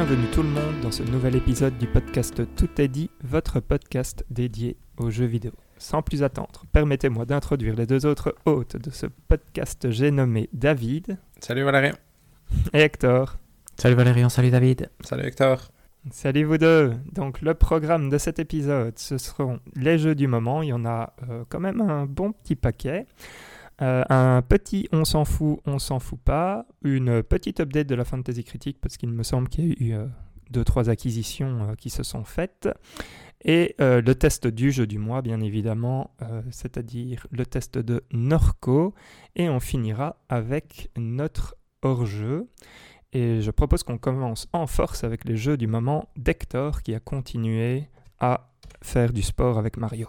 Bienvenue tout le monde dans ce nouvel épisode du podcast Tout est dit, votre podcast dédié aux jeux vidéo. Sans plus attendre, permettez-moi d'introduire les deux autres hôtes de ce podcast. J'ai nommé David. Salut Valérie. Et Hector. Salut Valérian, salut David. Salut Hector. Salut vous deux. Donc le programme de cet épisode, ce seront les jeux du moment. Il y en a euh, quand même un bon petit paquet. Euh, un petit on s'en fout, on s'en fout pas. Une petite update de la fantasy critique parce qu'il me semble qu'il y a eu euh, deux trois acquisitions qui se sont faites. Et le test du jeu du mois, bien évidemment, c'est-à-dire le test de Norco. Et on finira avec notre hors-jeu. Et je propose qu'on commence en force avec les jeux du moment d'Hector qui a continué à faire du sport avec Mario.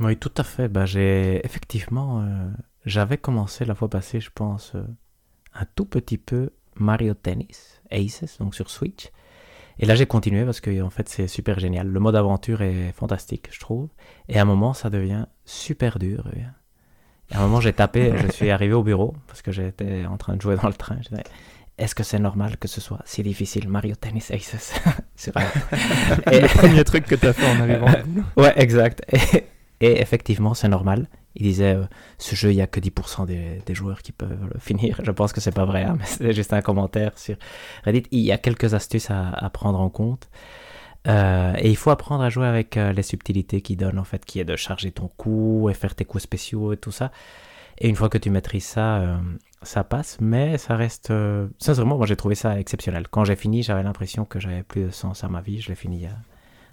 Oui, tout à fait. Bah, j'ai effectivement, euh, j'avais commencé la fois passée, je pense, euh, un tout petit peu Mario Tennis Aces, donc sur Switch. Et là, j'ai continué parce que en fait, c'est super génial. Le mode aventure est fantastique, je trouve. Et à un moment, ça devient super dur. Et à un moment, j'ai tapé, je suis arrivé au bureau parce que j'étais en train de jouer dans le train est-ce que c'est normal que ce soit si difficile Mario Tennis Aces? C'est le premier truc que tu as fait en arrivant. ouais, exact. Et, effectivement, c'est normal. Il disait, euh, ce jeu, il n'y a que 10% des, joueurs qui peuvent le finir. Je pense que c'est pas vrai, hein, mais c'est juste un commentaire sur Reddit. Il y a quelques astuces à, prendre en compte. Euh, et il faut apprendre à jouer avec euh, les subtilités qui donnent, en fait, qui est de charger ton coup et faire tes coups spéciaux et tout ça. Et une fois que tu maîtrises ça, ça passe, mais ça reste. Sincèrement, moi j'ai trouvé ça exceptionnel. Quand j'ai fini, j'avais l'impression que j'avais plus de sens à ma vie. Je l'ai fini il y a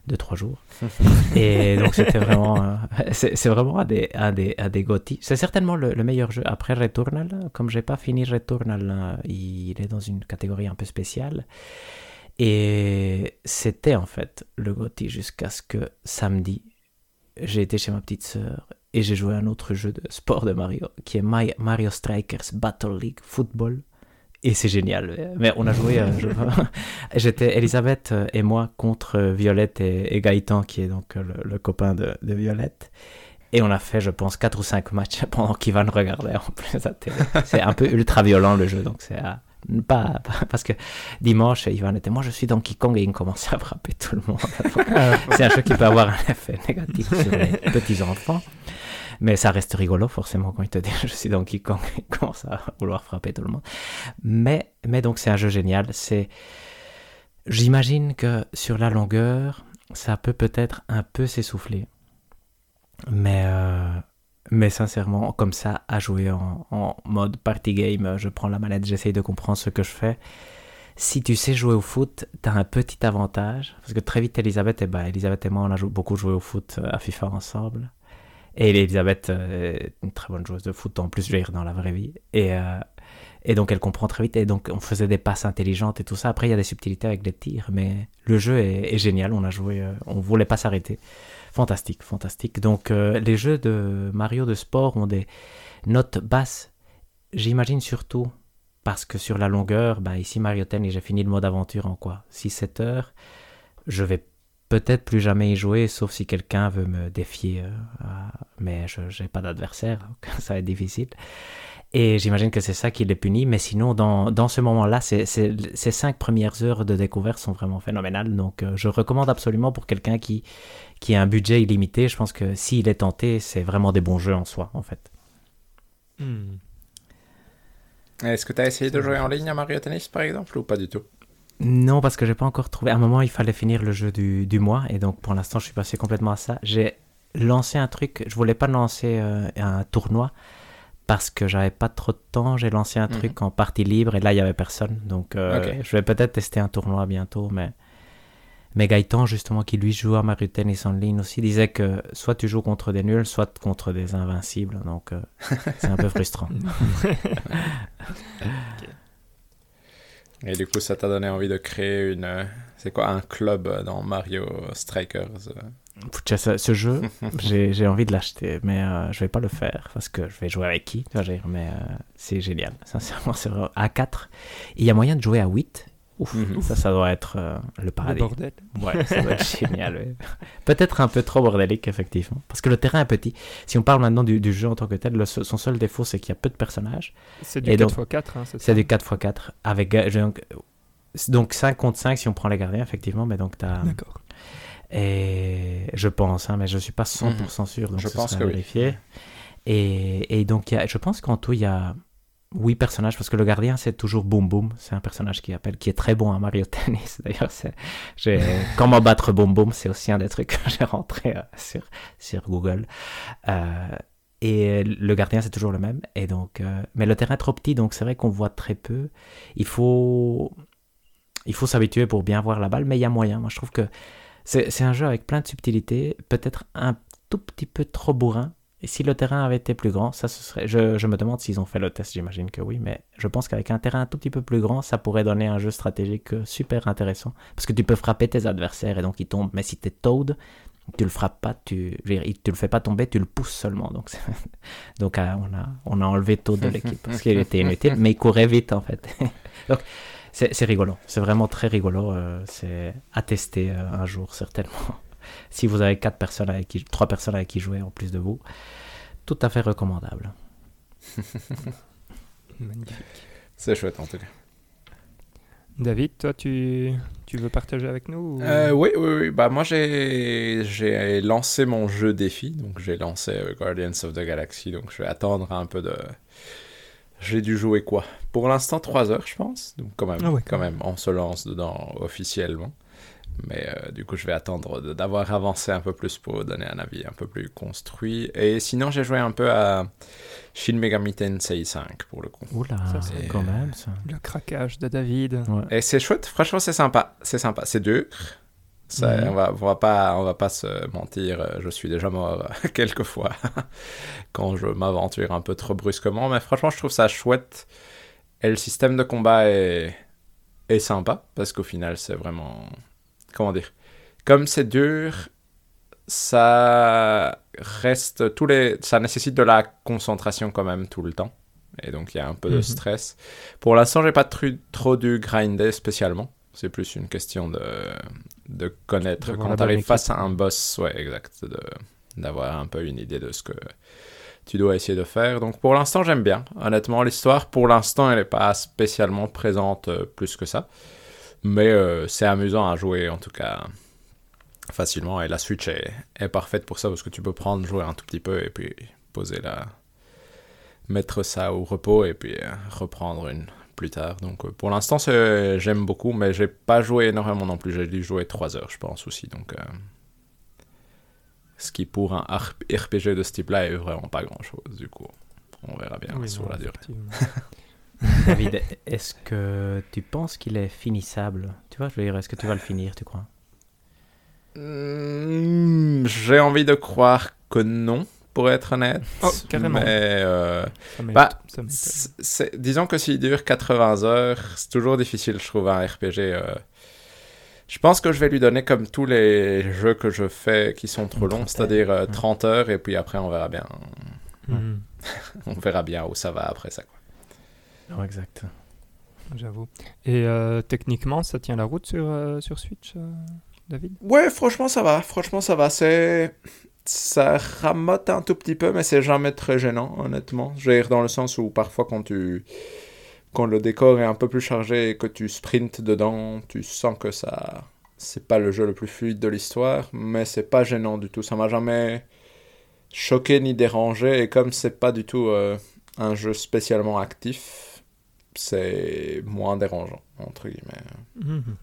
2-3 jours. et donc c'était vraiment. Euh, c'est vraiment un des, un des, un des C'est certainement le, meilleur jeu. Après Returnal, comme j'ai pas fini Returnal, euh, il est dans une catégorie un peu spéciale. Et c'était en fait le GOTY jusqu'à ce que samedi, j'ai été chez ma petite sœur et j'ai joué à un autre jeu de sport de Mario qui est Mario Strikers Battle League Football. Et c'est génial. Mais on a joué. Euh, j'étais Elisabeth et moi contre Violette et, Gaëtan, qui est donc le, copain de, Violette. Et on a fait, je pense, 4 ou 5 matchs pendant qu'Ivan regardait en plus C'est un peu ultra violent le jeu, donc c'est pas, parce que dimanche, Ivan était moi je suis Donkey Kong et il commençait à frapper tout le monde. C'est un jeu qui peut avoir un effet négatif sur les petits enfants. Mais ça reste rigolo, forcément, quand il te dit je suis Donkey Kong, il commence à vouloir frapper tout le monde. Mais, donc, c'est un jeu génial. J'imagine que sur la longueur, ça peut peut-être un peu s'essouffler. Mais, euh, sincèrement, comme ça, à jouer en, mode party game, je prends la manette, j'essaye de comprendre ce que je fais. Si tu sais jouer au foot, tu as un petit avantage. Parce que très vite, Elisabeth et, bah, Elisabeth et moi, on a beaucoup joué au foot euh, à FIFA ensemble. Et Elisabeth euh, est une très bonne joueuse de foot, en plus, je vais dire, dans la vraie vie. Et, euh, et donc, elle comprend très vite. Et donc, on faisait des passes intelligentes et tout ça. Après, il y a des subtilités avec les tirs, mais le jeu est, génial. On a joué, euh, on voulait pas s'arrêter. Fantastique, fantastique. Donc, les jeux de Mario de sport ont des notes basses. J'imagine surtout parce que sur la longueur, bah, ici Mario Tennis, j'ai fini le mode aventure en quoi? 6-7 heures. Je vais peut-être plus jamais y jouer, sauf si quelqu'un veut me défier. Euh, mais je n'ai pas d'adversaire, ça va être difficile. Et j'imagine que c'est ça qui les punit. Mais sinon, dans, dans ce moment-là, ces cinq premières heures de découverte sont vraiment phénoménales. Donc, euh, je recommande absolument pour quelqu'un qui, qui a un budget illimité. Je pense que s'il est tenté, c'est vraiment des bons jeux en soi, en fait. Hmm. Est-ce que tu as essayé de jouer en ligne à Mario Tennis, par exemple, ou pas du tout? Non, parce que j'ai pas encore trouvé. À un moment, il fallait finir le jeu du, du mois, et donc pour l'instant, je suis passé complètement à ça. J'ai lancé un truc. Je voulais pas lancer euh, un tournoi parce que j'avais pas trop de temps. J'ai lancé un truc mhm. en partie libre, et là, il y avait personne. Donc, euh, je vais peut-être tester un tournoi bientôt, mais. Mais Gaëtan, justement, qui lui joue à Mario Tennis en ligne aussi, disait que soit tu joues contre des nuls, soit contre des invincibles. Donc, euh, c'est un peu frustrant. Et du coup, ça t'a donné envie de créer une. Euh, c'est quoi un club dans Mario Strikers Putain, ce, ce jeu, j'ai envie de l'acheter, mais euh, je vais pas le faire parce que je vais jouer avec qui Mais euh, c'est génial, sincèrement, c'est à 4. Il y a moyen de jouer à 8 Ouf, mhm. ça, ça doit être euh, le paradis. Le bordel. Ouais, ça doit être génial. Peut-être un peu trop bordélique, effectivement. Parce que le terrain est petit. Si on parle maintenant du, jeu en tant que tel, le, son seul défaut, c'est qu'il y a peu de personnages. C'est du 4x4, hein, c'est du 4x4. Avec, Donc 5 contre 5 si on prend les gardiens, effectivement. Mais donc t'as... D'accord. Et je pense, hein, mais je ne suis pas 100% sûr, donc Je pense que oui. Et, et donc, il y a- je pense qu'en tout, il y a 8 personnages, parce que le gardien, c'est toujours Boom Boom. C'est un personnage qui appelle, qui est très bon à Mario Tennis. D'ailleurs, j'ai, comment battre Boom Boom, c'est aussi un des trucs que j'ai rentré euh, sur, sur Google. Euh, et le gardien, c'est toujours le même. Et donc, euh, mais le terrain est trop petit, donc c'est vrai qu'on voit très peu. Il faut, il faut s'habituer pour bien voir la balle, mais il y a moyen. Moi, je trouve que c'est c'est un jeu avec plein de subtilités, peut-être un tout petit peu trop bourrin. Et si le terrain avait été plus grand, ça ce serait. Je, me demande s'ils ont fait le test, j'imagine que oui, mais je pense qu'avec un terrain un tout petit peu plus grand, ça pourrait donner un jeu stratégique euh, super intéressant. Parce que tu peux frapper tes adversaires et donc ils tombent. Mais si t'es Toad, tu le frappes pas, tu, je le fais pas tomber, tu le pousses seulement. Donc, donc euh, on, a, on a enlevé Toad de l'équipe parce qu'il était inutile, mais il courait vite en fait. donc c'est rigolo, c'est vraiment très rigolo. euh, c'est à tester un jour certainement. Si vous avez quatre personnes avec qui, trois personnes avec qui jouer en plus de vous, tout à fait recommandable. Magnifique. C'est chouette en tout cas. David, toi, tu, tu veux partager avec nous ou- Euh, oui, oui, oui. Bah, moi, j'ai, j'ai lancé mon jeu défi. Donc, j'ai lancé euh, Guardians of the Galaxy. Donc, je vais attendre un peu de. J'ai dû jouer quoi? Pour l'instant, 3 heures, je pense. Donc, quand même, Ah ouais, quand même, on se lance dedans officiellement. Mais euh, du coup, je vais attendre d'avoir avancé un peu plus pour donner un avis un peu plus construit. Et sinon, j'ai joué un peu à Shin Megami Tensei 5 pour le coup. Oula, Ça, c'est- quand même ça. Le craquage de David. Ouais. Et c'est chouette, franchement, c'est sympa. C'est sympa, c'est dur. Ça, Mhm. on, va, on, va pas, on va pas se mentir, je suis déjà mort euh, quelques fois quand je m'aventure un peu trop brusquement, mais franchement, je trouve ça chouette. Et le système de combat est, est sympa, parce qu'au final, c'est vraiment. Comment dire Comme c'est dur, ça reste. Tous les, ça nécessite de la concentration quand même tout le temps. Et donc, il y a un peu de Mhm. stress. Pour l'instant, j'ai pas trop dû grinder spécialement. C'est plus une question de, de connaître. Quand tu arrives face à un boss, ouais, exact. D'avoir un peu une idée de ce que tu dois essayer de faire. Donc pour l'instant, j'aime bien. Honnêtement, l'histoire, pour l'instant, elle n'est pas spécialement présente euh, plus que ça. Mais euh, c'est amusant à jouer, en tout cas, facilement. Et la Switch est, est parfaite pour ça, parce que tu peux prendre, jouer un tout petit peu, et puis poser la... mettre ça au repos, et puis euh, reprendre une plus tard. Donc euh, pour l'instant, c'est- j'aime beaucoup, mais j'ai pas joué énormément non plus. J'ai dû jouer 3 heures, je pense, aussi. Donc... ce qui pour un RPG de ce type-là est vraiment pas grand-chose, du coup. On verra bien Oui, sur non, la durée. David, est-ce que tu penses qu'il est finissable? Tu vois, je veux dire, est-ce que tu vas le finir, tu crois? Hmm, J'ai envie de croire que non, pour être honnête. Oh, carrément. Mais euh, Bah, disons que s'il dure 80 heures, c'est toujours difficile, je trouve, un RPG. euh. Je pense que je vais lui donner comme tous les jeux que je fais qui sont trop longs, c'est-à-dire euh, ouais. 30 heures, et puis après on verra bien. Mhm, On verra bien où ça va après ça. quoi. Non, exact. J'avoue. Et euh, techniquement, ça tient la route sur, euh, sur Switch, euh, David? Ouais, franchement, ça va. Franchement, ça va. C'est. Ça ramote un tout petit peu, mais c'est jamais très gênant, honnêtement. Je veux dire, dans le sens où parfois, quand tu. Quand le décor est un peu plus chargé et que tu sprintes dedans, tu sens que ça. C'est pas le jeu le plus fluide de l'histoire, mais c'est pas gênant du tout. Ça m'a jamais choqué ni dérangé, et comme c'est pas du tout euh, un jeu spécialement actif, c'est moins dérangeant, entre guillemets. Mhm.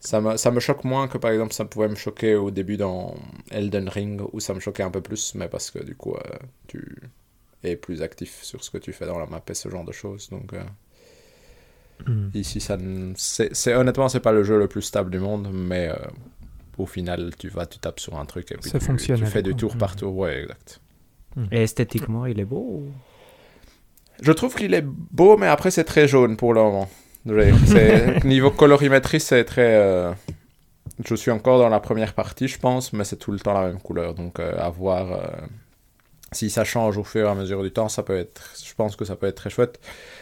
Ça me, ça me choque moins que par exemple ça pouvait me choquer au début dans Elden Ring où ça me choquait un peu plus, mais parce que du coup euh, tu es plus actif sur ce que tu fais dans la map et ce genre de choses. Donc euh, Mhm. ici, ça c'est, honnêtement, c'est pas le jeu le plus stable du monde, mais euh, au final, tu vas, tu tapes sur un truc et puis tu, fais du tour Mhm. par tour. Ouais, exact. Et esthétiquement, il est beau ou- Je trouve qu'il est beau, mais après c'est très jaune pour le moment. Niveau colorimétrie, c'est très. euh, Je suis encore dans la première partie, je pense, mais c'est tout le temps la même couleur. Donc euh, à voir euh, si ça change au fur et à mesure du temps, ça peut être. Je pense que ça peut être très chouette.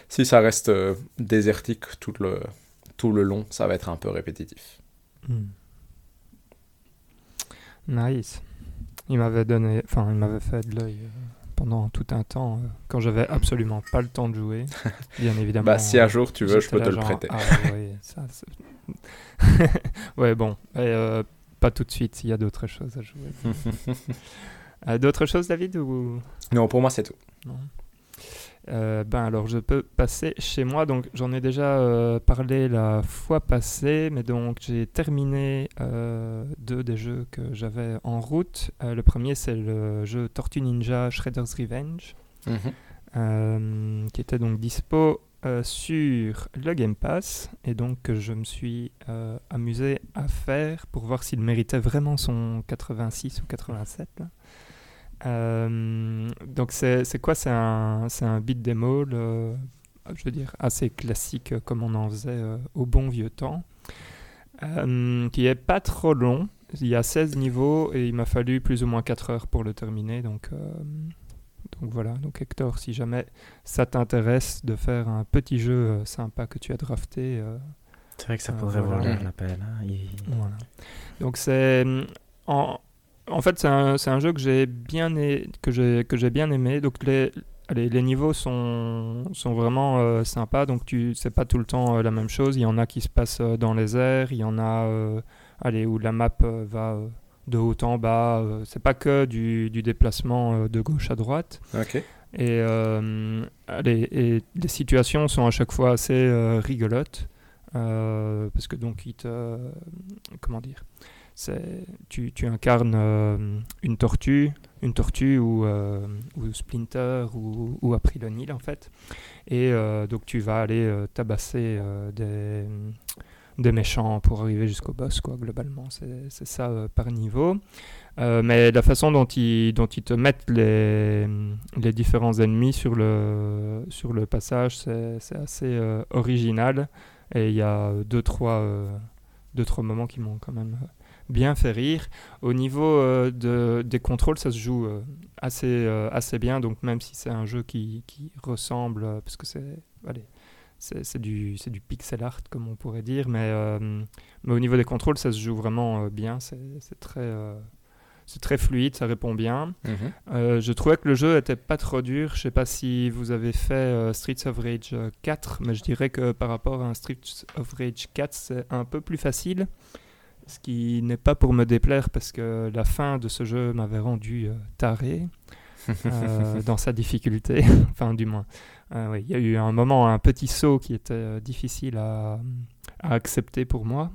Si ça reste désertique tout le tout le long, ça va être un peu répétitif. Mhm. Nice. Il m'avait donné, enfin, il m'avait fait de l'œil pendant tout un temps, euh, quand j'avais absolument pas le temps de jouer. Bien évidemment. Bah, si un jour tu veux, je peux te le prêter. Ah, ouais, ça, c'est- ouais, bon. Et, euh, pas tout de suite, il y a d'autres choses à jouer. Euh, d'autres choses, David ou... Non, pour moi, c'est tout. Non. Euh, ben alors je peux passer chez moi. Donc j'en ai déjà euh, parlé la fois passée, mais donc j'ai terminé euh, deux des jeux que j'avais en route. Le premier c'est le jeu Tortue Ninja Shredder's Revenge, Mhm. qui était donc dispo sur le Game Pass et donc que je me suis amusé à faire pour voir s'il méritait vraiment son 86 ou 87. là. Euh, donc c'est c'est quoi C'est un, c'est un beat demo, le- je veux dire, assez classique euh, comme on en faisait euh, au bon vieux temps, euh, qui est pas trop long. Il y a 16 niveaux et il m'a fallu plus ou moins 4 heures pour le terminer. Donc, donc voilà, donc Hector, si jamais ça t'intéresse de faire un petit jeu sympa que tu as drafté, C'est vrai que ça pourrait valoir la peine. hein. Il- voilà. Donc c'est en, en fait c'est un, c'est un jeu que j'ai bien a- que j'ai que j'ai bien aimé. Donc les allez, les niveaux sont sont vraiment euh, sympas. Donc tu c'est pas tout le temps euh, la même chose. Il y en a qui se passent euh, dans les airs. Il y en a allez où la map va de haut en bas. c'est pas que du, du déplacement de gauche à droite. Ok. Et, allez, et les situations sont à chaque fois assez rigolotes. parce que donc, te. Comment dire? Tu, tu incarnes euh, une tortue, une tortue ou, euh, ou Splinter ou, ou April O'Neil en fait. Et euh, donc tu vas aller tabasser des, des méchants pour arriver jusqu'au boss, quoi, globalement. C'est, ça par niveau. Mais la façon dont ils, dont ils te mettent les, les différents ennemis sur le, sur le passage, c'est, assez original. Et il y a deux trois, deux, trois moments qui m'ont quand même bien fait rire. Au niveau euh, de, des contrôles, ça se joue euh, assez, euh, assez bien. Donc même si c'est un jeu qui, qui ressemble, parce que c'est... Allez, c'est c'est du, du pixel art, comme on pourrait dire, mais, euh, mais au niveau des contrôles, ça se joue vraiment euh, bien. C'est très, euh, c'est très fluide, ça répond bien. Mhm. Je trouvais que le jeu était pas trop dur. Je sais pas si vous avez fait Streets of Rage euh, 4, mais je dirais que par rapport à un Streets of Rage 4, c'est un peu plus facile. Ce qui n'est pas pour me déplaire parce que la fin de ce jeu m'avait rendu euh, taré euh, dans sa difficulté. enfin, du moins. Euh, oui, il y a eu un moment, un petit saut qui était difficile à, à accepter pour moi.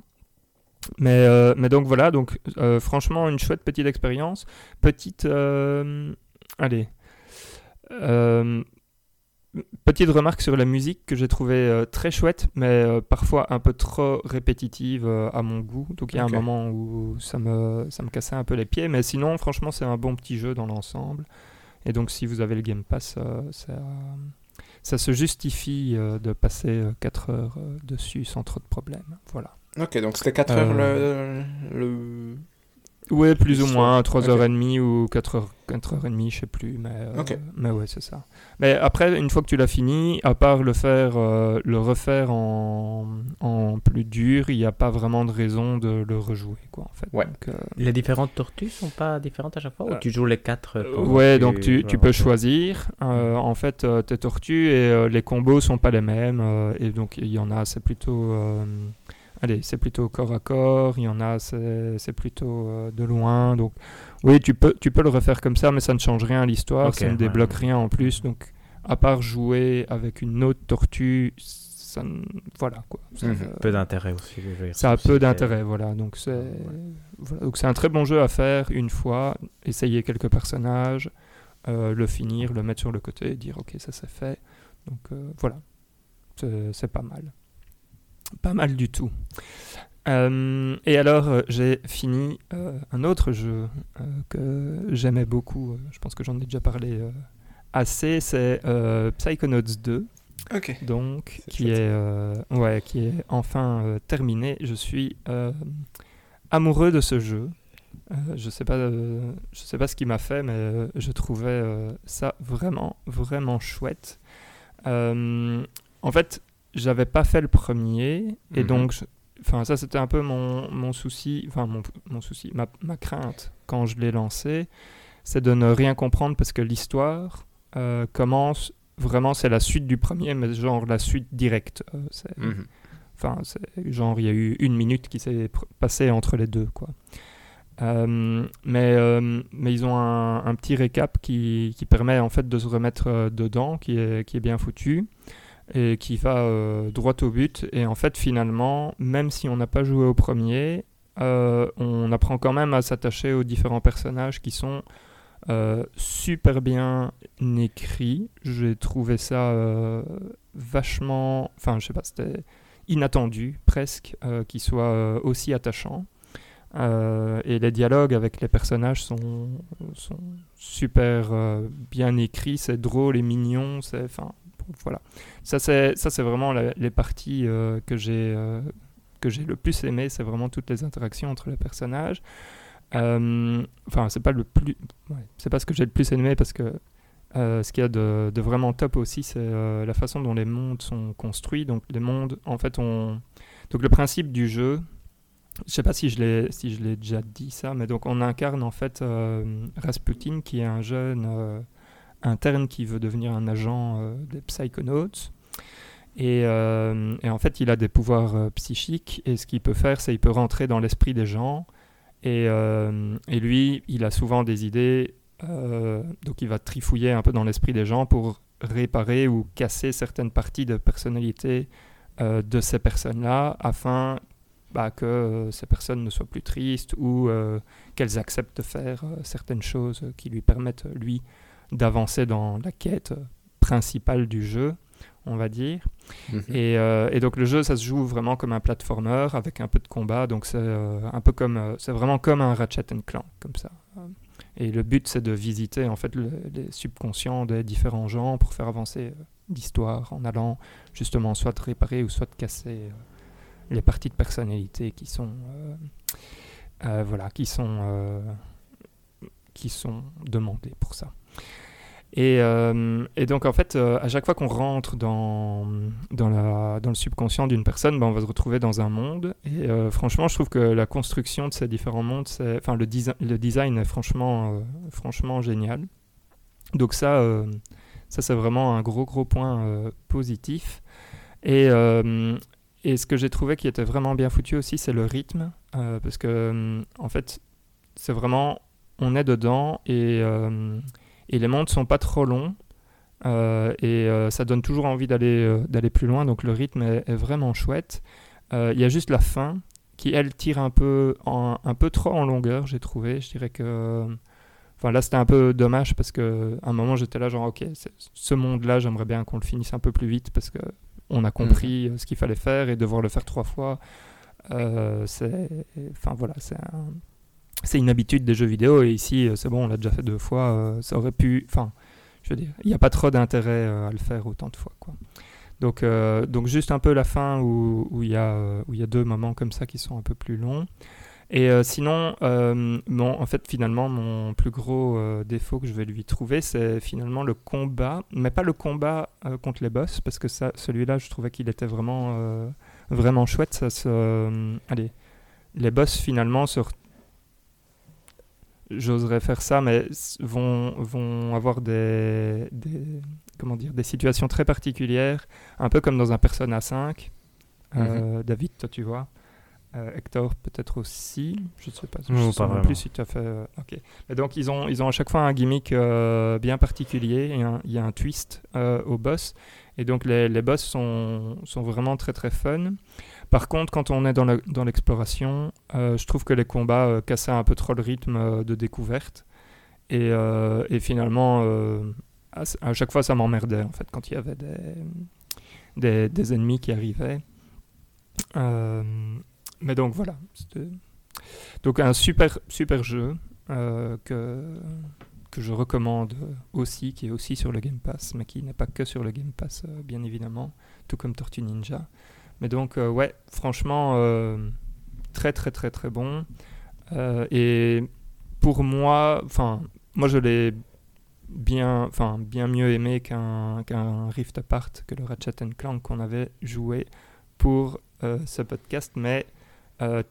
Mais, euh, mais donc voilà, donc franchement une chouette petite expérience. Petite, allez, petite remarque sur la musique que j'ai trouvé euh, très chouette, mais euh, parfois un peu trop répétitive euh, à mon goût. Donc il y a un moment où ça me, ça me cassait un peu les pieds, mais sinon franchement c'est un bon petit jeu dans l'ensemble. Et donc si vous avez le Game Pass, euh, ça, ça se justifie euh, de passer 4 heures euh, dessus sans trop de problèmes. Voilà. Ok, donc c'était 4 heures le, le... Ouais, plus ou moins, ok. 3h30 ou 4h, 4h30, je sais plus, mais, euh, mais ouais, c'est ça. Mais après, une fois que tu l'as fini, à part le faire, euh, le refaire en, en plus dur, il n'y a pas vraiment de raison de le rejouer, quoi, en fait. Ouais. Donc, euh, Les différentes tortues sont pas différentes à chaque fois Euh, ou tu joues les quatre euh, pendant ouais, que donc tu, tu peux choisir. Euh, en fait, euh, tes tortues et euh, les combos sont pas les mêmes. euh, et donc, il y en a, c'est plutôt. Euh, allez, c'est plutôt corps à corps. Il y en a, c'est plutôt euh, de loin. Donc, oui, tu peux, tu peux le refaire comme ça, mais ça ne change rien à l'histoire. Ça ne débloque ouais. rien en plus. Donc, à part jouer avec une autre tortue, ça. ne- Voilà, quoi. Ça Mhm. ne- Peu d'intérêt aussi. ça a peu d'intérêt, voilà. Donc c'est voilà. donc c'est un très bon jeu à faire une fois, essayer quelques personnages, euh, le finir, le mettre sur le côté, et dire ok ça c'est fait. Donc euh, voilà, c'est pas mal, pas mal du tout. Euh, et alors euh, j'ai fini euh, un autre jeu euh, que j'aimais beaucoup. je pense que j'en ai déjà parlé assez. C'est Psychonauts 2 Ok. donc qui chouette. est ouais qui est enfin terminé. Je suis amoureux de ce jeu. Je sais pas je sais pas ce qui m'a fait, mais je trouvais ça vraiment vraiment chouette. En fait, j'avais pas fait le premier et Mhm. donc Enfin, ça, c'était un peu mon, mon souci, enfin, mon, mon souci, ma, ma crainte quand je l'ai lancé. c'est de ne rien comprendre parce que l'histoire euh, commence vraiment, c'est la suite du premier, mais genre la suite directe. Euh, Mhm. Enfin, genre, il y a eu une minute qui s'est passée entre les deux, quoi. Euh, mais, euh, mais ils ont un, un petit récap qui, qui permet en fait de se remettre dedans, qui est, qui est bien foutu et qui va euh, droit au but. Et en fait, finalement, même si on n'a pas joué au premier, euh, on apprend quand même à s'attacher aux différents personnages qui sont euh, super bien écrits. J'ai trouvé ça vachement. Enfin, je sais pas, c'était inattendu presque qu'il soit euh, aussi attachant. Euh, et les dialogues avec les personnages sont, sont super bien écrits, c'est drôle et mignon, c'est enfin voilà. Ça c'est ça c'est vraiment les parties euh, que j'ai euh, que j'ai le plus aimé, c'est vraiment toutes les interactions entre les personnages. Euh, Enfin, c'est pas le plus, c'est pas ce que j'ai le plus aimé parce que ce qu'il y a de, de vraiment top aussi, c'est la façon dont les mondes sont construits. Donc les mondes, en fait, on donc le principe du jeu. Je sais pas si je l'ai si je l'ai déjà dit ça, mais donc on incarne en fait Rasputin qui est un jeune interne qui veut devenir un agent euh, des Psychonauts. Et, euh, et en fait, il a des pouvoirs euh, psychiques. Et ce qu'il peut faire, c'est qu'il peut rentrer dans l'esprit des gens. Et, lui, il a souvent des idées. donc, il va trifouiller un peu dans l'esprit des gens pour réparer ou casser certaines parties de personnalité de ces personnes-là afin bah, que ces personnes ne soient plus tristes ou qu'elles acceptent de faire certaines choses qui lui permettent, lui, d'avancer dans la quête principale du jeu, on va dire. Mhm. Et, euh, et donc le jeu, ça se joue vraiment comme un platformer avec un peu de combat. Donc c'est euh, un peu comme, euh, c'est vraiment comme un Ratchet and Clank comme ça. Et le but, c'est de visiter en fait le- les subconscients des différents gens pour faire avancer l'histoire en allant justement soit réparer ou soit casser les parties de personnalité qui sont, voilà, qui sont, qui sont demandées pour ça. Et, euh, et donc en fait, euh, à chaque fois qu'on rentre dans, dans, la, dans le subconscient d'une personne, ben, on va se retrouver dans un monde. Et euh, franchement, je trouve que la construction de ces différents mondes, enfin le, le design est franchement, franchement génial. Donc ça, ça c'est vraiment un gros gros point positif. Et, et ce que j'ai trouvé qui était vraiment bien foutu aussi, c'est le rythme, parce que en fait, c'est vraiment, on est dedans et euh, et les mondes sont pas trop longs euh, et euh, ça donne toujours envie d'aller d'aller plus loin donc le rythme est, est vraiment chouette. Il y a juste la fin qui elle tire un peu en- un peu trop en longueur j'ai trouvé. Je dirais que enfin là c'était un peu dommage parce que à un moment j'étais là genre ok ce monde là j'aimerais bien qu'on le finisse un peu plus vite parce que on a compris euh, ce qu'il fallait faire et devoir le faire trois fois. Euh, c'est enfin voilà c'est un c'est une habitude des jeux vidéo et ici euh, c'est bon on l'a déjà fait deux fois euh, ça aurait pu enfin je veux dire il n'y a pas trop d'intérêt euh, à le faire autant de fois quoi. Donc donc juste un peu la fin où il y a y a deux moments comme ça qui sont un peu plus longs. Et sinon mon, en fait finalement mon plus gros défaut que je vais lui trouver c'est finalement le combat mais pas le combat contre les boss parce que ça celui-là je trouvais qu'il était vraiment vraiment chouette ça se allez les boss finalement se j'oserais faire ça, mais vont, vont avoir des, des, comment dire, des situations très particulières, un peu comme dans un Persona 5. Euh, David, toi tu vois. Euh, Hector peut-être aussi, je ne sais pas, je Non, sais pas plus si tu as fait. euh, ok. Et donc ils ont, ils ont à chaque fois un gimmick euh, bien particulier, et un- il y a un twist au boss, et donc les, les boss sont, sont vraiment très très fun. Par contre, quand on est dans l'exploration, euh, je trouve que les combats euh, cassaient un peu trop le rythme euh, de découverte. Et, finalement, à, chaque fois, ça m'emmerdait en fait quand il y avait des, ennemis qui arrivaient. Mais donc voilà. Donc un super, super jeu que, que je recommande aussi, qui est aussi sur le Game Pass, mais qui n'est pas que sur le Game Pass, bien évidemment, tout comme Tortue Ninja. Mais donc, euh, ouais, franchement, euh, très, très, très, très bon. Euh, et pour moi, enfin, moi, je l'ai bien, enfin, bien mieux aimé qu'un Rift Apart, que le Ratchet Clank qu'on avait joué pour ce podcast. Mais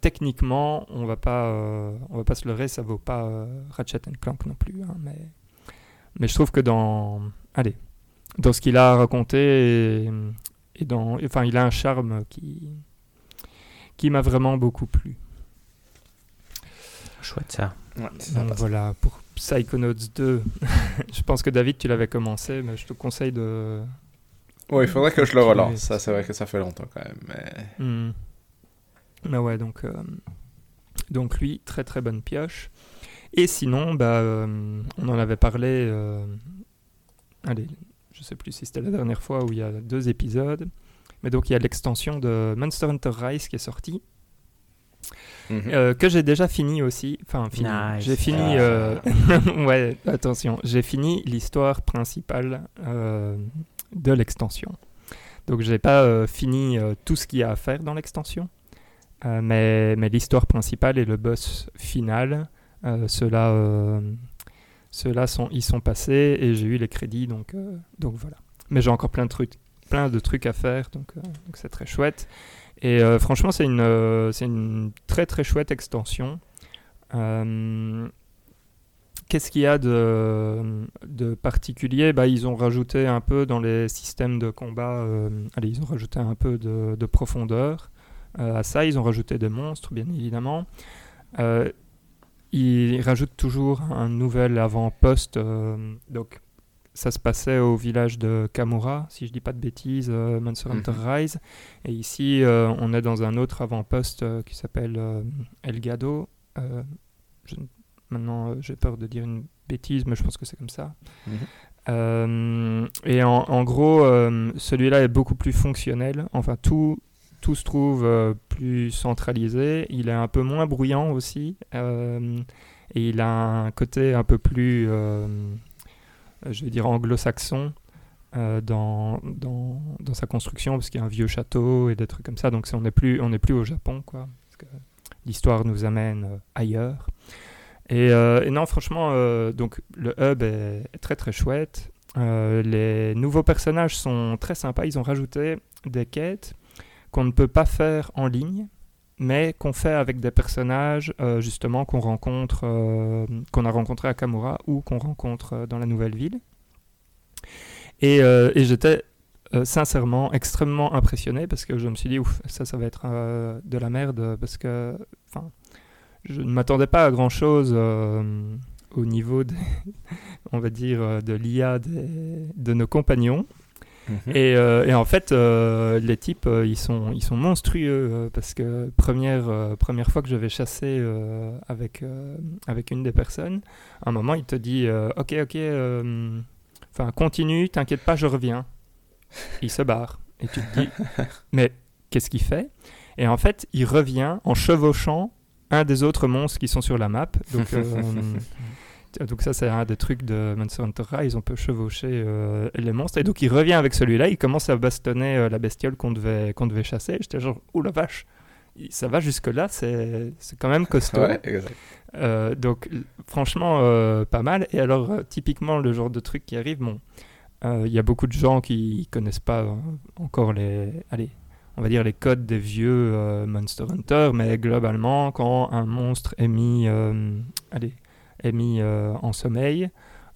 techniquement, on va pas, on va pas se leurrer, ça vaut pas Ratchet Clank non plus. Hein, mais, mais je trouve que dans, allez, dans ce qu'il a raconté et, et, dans, enfin, il a un charme qui, qui m'a vraiment beaucoup plu. Chouette ça. Donc voilà, pour Psychonauts 2, je pense que David, tu l'avais commencé, mais je te conseille de. Oui, il faudrait que je le relance. Ça, c'est vrai que ça fait longtemps quand même. Mais, mais ouais, donc, euh, donc lui, très très bonne pioche. Et sinon, bah, euh, on en avait parlé. Euh, allez, je sais plus si c'était la dernière fois où il y a deux épisodes. Mais donc il y a l'extension de Monster Hunter Rise qui est sortie. Mhm. Euh, que j'ai déjà fini aussi. Enfin, fini. J'ai fini. Euh, ouais, attention. J'ai fini l'histoire principale euh, de l'extension. Donc, j'ai pas fini tout ce qu'il y a à faire dans l'extension. mais mais l'histoire principale et le boss final, ceux-là, ceux sont, ils sont passés et j'ai eu les crédits. Donc, donc voilà. Mais j'ai encore plein de trucs, plein de trucs à faire. Donc, donc c'est très chouette. Et euh, franchement, c'est une, euh, une très très chouette extension. Euh, qu'est-ce qu'il y a de, de particulier? Bah, Ils ont rajouté un peu dans les systèmes de combat, allez, ils ont rajouté un peu de, de profondeur à ça. Ils ont rajouté des monstres, bien évidemment. Ils rajoutent toujours un nouvel avant-poste. donc, ça se passait au village de Kamura, si je dis pas de bêtises, euh, Monster Hunter mhm. Rise. Et ici, euh, on est dans un autre avant-poste euh, qui s'appelle Elgado. maintenant, j'ai peur de dire une bêtise, mais je pense que c'est comme ça. Mhm. et en, gros, celui-là est beaucoup plus fonctionnel. Enfin, tout, tout se trouve plus centralisé. Il est un peu moins bruyant aussi. et il a un côté un peu plus euh, je vais dire anglo-saxon euh, dans, dans, dans, sa construction, parce qu'il y a un vieux château et des trucs comme ça. Donc on n'est plus, plus au Japon, quoi. L'histoire nous amène euh, ailleurs. Et, non, franchement, donc le hub est, très très chouette. les nouveaux personnages sont très sympas. Ils ont rajouté des quêtes qu'on ne peut pas faire en ligne mais qu'on fait avec des personnages euh, justement qu'on rencontre, euh, qu'on a rencontré à Kamura ou qu'on rencontre euh, dans la nouvelle ville. Et, j'étais sincèrement extrêmement impressionné parce que je me suis dit ouf ça ça va être de la merde parce que je ne m'attendais pas à grand chose au niveau on va dire de l'IA de nos compagnons Mhm. Euh, et, en fait, euh, les types, euh, ils, sont, ils sont monstrueux parce que première, première fois que je vais chasser avec, avec une des personnes, à un moment, il te dit Ok, ok, enfin, continue, t'inquiète pas, je reviens. Il se barre. Et tu te dis Mais qu'est-ce qu'il fait? Et en fait, il revient en chevauchant un des autres monstres qui sont sur la map. Donc. Donc ça, c'est un des trucs de Monster Hunter Rise, on peut chevaucher euh, les monstres. Et donc il revient avec celui-là, il commence à bastonner euh, la bestiole qu'on devait, qu'on devait chasser. J'étais genre, oh la vache, ça va jusque-là, c'est quand même costaud. Euh, donc franchement, pas mal. Et alors, typiquement, le genre de truc qui arrive, bon, il y a beaucoup de gens qui connaissent pas encore les... Allez, on va dire les codes des vieux Monster Hunter, mais globalement, quand un monstre est mis... allez est mis euh, en sommeil,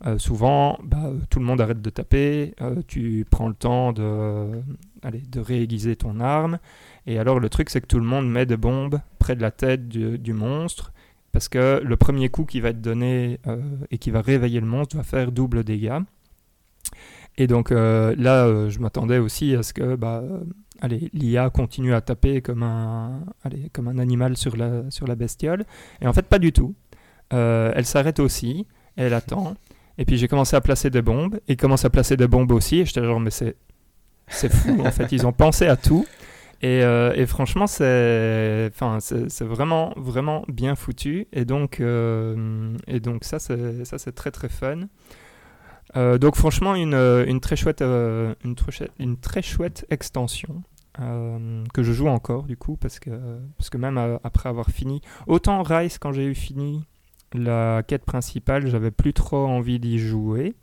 euh, souvent, bah, tout le monde arrête de taper, euh, tu prends le temps de, allez, de réaiguiser ton arme, et alors le truc c'est que tout le monde met des bombes près de la tête du, monstre, parce que le premier coup qui va être donné et qui va réveiller le monstre va faire double dégâts. Et donc là, je m'attendais aussi à ce que bah, l'IA continue à taper comme un, allez, comme un animal sur la, sur la bestiole, et en fait pas du tout. Euh, elle s'arrête aussi, elle attend. Et puis j'ai commencé à placer des bombes, et commence à placer des bombes aussi, et j'étais genre, mais c'est, c'est fou, en fait, ils ont pensé à tout. Et, euh, et franchement, c'est, enfin, c'est, vraiment, vraiment bien foutu. Et donc, euh, et donc ça, c'est, ça, c'est très, très fun. donc franchement, une, une, très chouette, une, une très chouette extension. que je joue encore du coup parce que, parce que même après avoir fini autant Rise quand j'ai eu fini la quête principale, j'avais plus trop envie d'y jouer.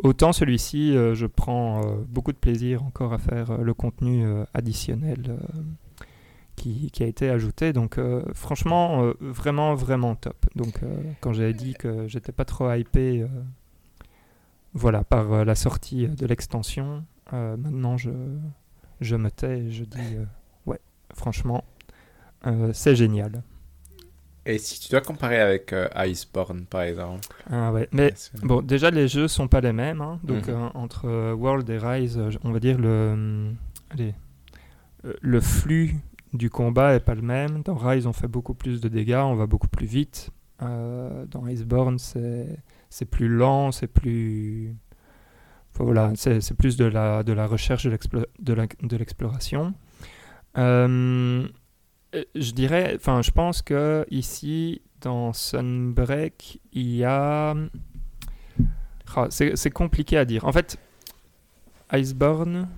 Autant celui-ci, euh, je prends euh, beaucoup de plaisir encore à faire euh, le contenu additionnel qui, a été ajouté. Donc franchement, vraiment, vraiment top. Donc quand j'avais dit que j'étais pas trop hypé voilà, par la sortie de l'extension, maintenant je, me tais et je dis ouais, franchement, c'est génial. Et si tu dois comparer avec euh, Iceborne, par exemple Ah ouais, mais Bon, déjà, les jeux sont pas les mêmes. hein. Donc, Mhm. euh, entre euh, World et Rise, on va dire le, allez, le flux du combat est pas le même. Dans Rise, on fait beaucoup plus de dégâts, on va beaucoup plus vite. Euh, dans Iceborne, c'est plus lent, c'est plus. enfin, voilà, c'est plus de la, de la recherche de l'exploration. Euh, je dirais, enfin, je pense que ici, dans Sunbreak, il y a. Ah, c'est compliqué à dire. En fait, Iceborne,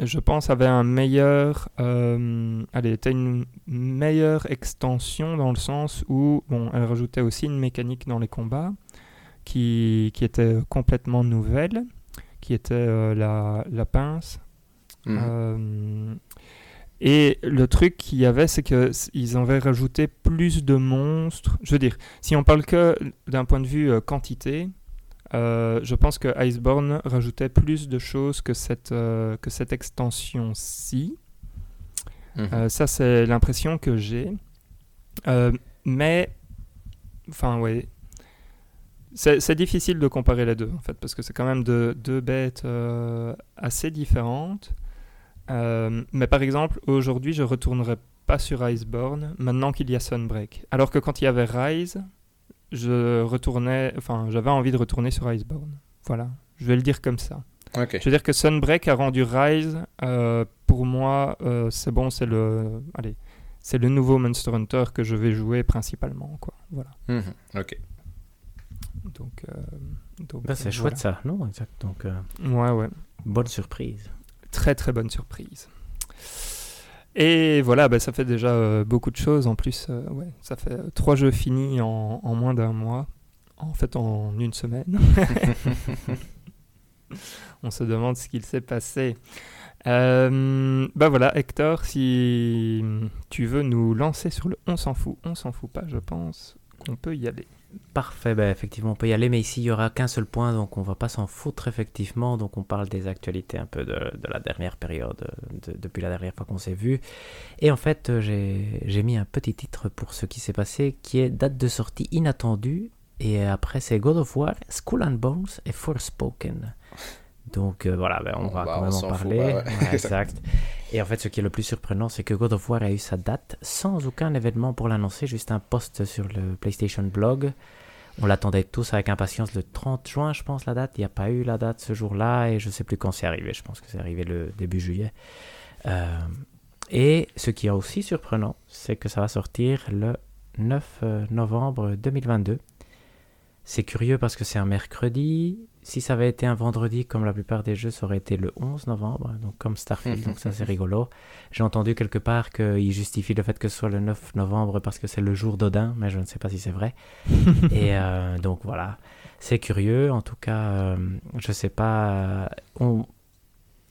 je pense, avait un meilleur. Euh, allez, était une meilleure extension dans le sens où, bon, elle rajoutait aussi une mécanique dans les combats qui, qui était complètement nouvelle, qui était euh, la, la pince. Mhm. Euh, et le truc qu'il y avait, c'est qu'ils avaient rajouté plus de monstres. Je veux dire, si on parle que d'un point de vue euh, quantité, euh, je pense que Iceborne rajoutait plus de choses que cette, euh, que cette extension-ci. Mhm. Ça, c'est l'impression que j'ai. Mais, enfin, ouais. C'est difficile de comparer les deux, en fait, parce que c'est quand même deux, deux bêtes assez différentes. Euh, mais par exemple, aujourd'hui, je retournerai pas sur Iceborne maintenant qu'il y a Sunbreak. Alors que quand il y avait Rise, je retournais, enfin, j'avais envie de retourner sur Iceborne. Voilà, je vais le dire comme ça. Je veux dire que Sunbreak a rendu Rise, euh, pour moi, euh, c'est bon, c'est le, allez, c'est le nouveau Monster Hunter que je vais jouer principalement, quoi. Voilà. Mhm. Ok. Donc, euh, donc Bah, c'est euh, chouette ça, non Exact. Donc, euh. Ouais, ouais. bonne surprise. Très très bonne surprise. Et voilà, bah, ça fait déjà euh, beaucoup de choses. En plus, euh, ça fait euh, trois jeux finis en, moins d'un mois. En fait, en une semaine. On se demande ce qu'il s'est passé. Bah voilà, Hector, si tu veux nous lancer sur le on s'en fout, on s'en fout pas, je pense qu'on peut y aller. Parfait, ben effectivement, on peut y aller, mais ici, il y aura qu'un seul point, donc on va pas s'en foutre, effectivement. Donc on parle des actualités un peu de, la dernière période, de- depuis la dernière fois qu'on s'est vu. Et en fait, euh, j'ai mis un petit titre pour ce qui s'est passé, qui est date de sortie inattendue. Et après, c'est God of War, Skull and Bones et Forspoken. Donc euh, voilà, ben, on va bah, quand même en fout parler. ouais. Ouais, exact. Et en fait, ce qui est le plus surprenant, c'est que God of War a eu sa date sans aucun événement pour l'annoncer, juste un post sur le PlayStation Blog. On l'attendait tous avec impatience le 30 juin, je pense, la date. Il n'y a pas eu la date ce jour-là et je sais plus quand c'est arrivé. Je pense que c'est arrivé le début juillet. Euh, et ce qui est aussi surprenant, c'est que ça va sortir le 9 euh, novembre 2022. C'est curieux parce que c'est un mercredi. Si ça avait été un vendredi, comme la plupart des jeux, ça aurait été le 11 novembre, donc comme Starfield, donc ça c'est rigolo. J'ai entendu quelque part qu'il justifie le fait que ce soit le 9 novembre parce que c'est le jour d'Odin, mais je ne sais pas si c'est vrai. Et euh, donc voilà, c'est curieux. En tout cas, euh, je sais pas. euh, on...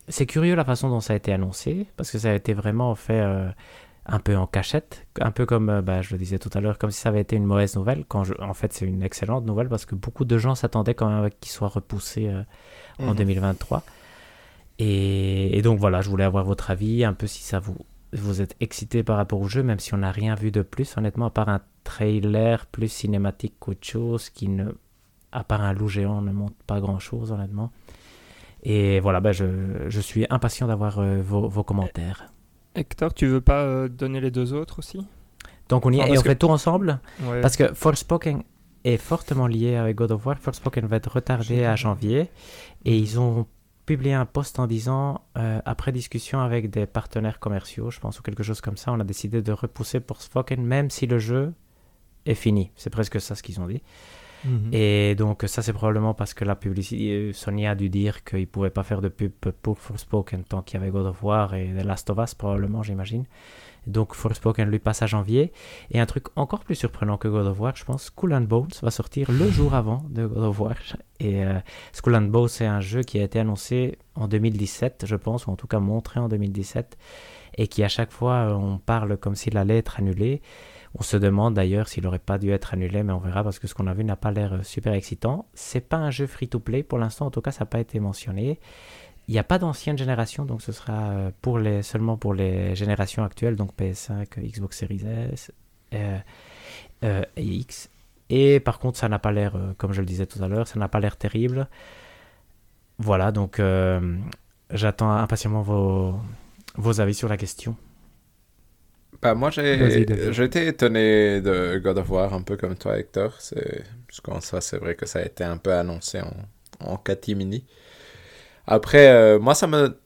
C'est curieux la façon dont ça a été annoncé parce que ça a été vraiment fait euh, un peu en cachette, un peu comme euh, bah, je le disais tout à l'heure, comme si ça avait été une mauvaise nouvelle. Quand je... En fait, c'est une excellente nouvelle parce que beaucoup de gens s'attendaient quand même qu'il soit repoussé euh, en Mhm. 2023. Et, et donc voilà, je voulais avoir votre avis, un peu si ça vous, vous êtes excité par rapport au jeu, même si on n'a rien vu de plus, honnêtement, à part un trailer plus cinématique qu'autre chose, qui ne, à part un loup géant, ne montre pas grand-chose, honnêtement. Et voilà, ben je, je suis impatient d'avoir euh, vos, vos commentaires. Hector, tu veux pas euh, donner les deux autres aussi? Donc on y Ah, est, et on que- fait tout ensemble? Ouais. Parce que Forspoken est fortement lié avec God of War. Forspoken va être retardé à janvier. Et ils ont publié un post en disant, euh, après discussion avec des partenaires commerciaux, je pense, ou quelque chose comme ça, on a décidé de repousser Forspoken, même si le jeu est fini. C'est presque ça ce qu'ils ont dit. Mhm. Et donc ça c'est probablement parce que la publicité, Sony a dû dire qu'ils ne pouvaient pas faire de pub pour Forspoken tant qu'il y avait God of War et The Last of Us probablement j'imagine. Donc Forspoken lui passe à janvier. Et un truc encore plus surprenant que God of War, je pense, Skull and Bones va sortir le jour avant de God of War. Et euh, Skull and Bones c'est un jeu qui a été annoncé en 2017 je pense, ou en tout cas montré en 2017 et qui à chaque fois on parle comme s'il allait être annulé. On se demande d'ailleurs s'il n'aurait pas dû être annulé, mais on verra parce que ce qu'on a vu n'a pas l'air super excitant. C'est pas un jeu free-to-play pour l'instant, en tout cas ça n'a pas été mentionné. Il n'y a pas d'ancienne génération, donc ce sera pour les, seulement pour les générations actuelles, donc PS5, Xbox Series S euh, euh, et X. Et par contre, ça n'a pas l'air, euh, comme je le disais tout à l'heure, ça n'a pas l'air terrible. Voilà, donc j'attends impatiemment vos avis sur la question. Bah, moi, j'ai été étonné de God of War, un peu comme toi, Hector. Parce ça, c'est vrai que ça a été un peu annoncé en, en catimini. Après, euh, moi, ça me.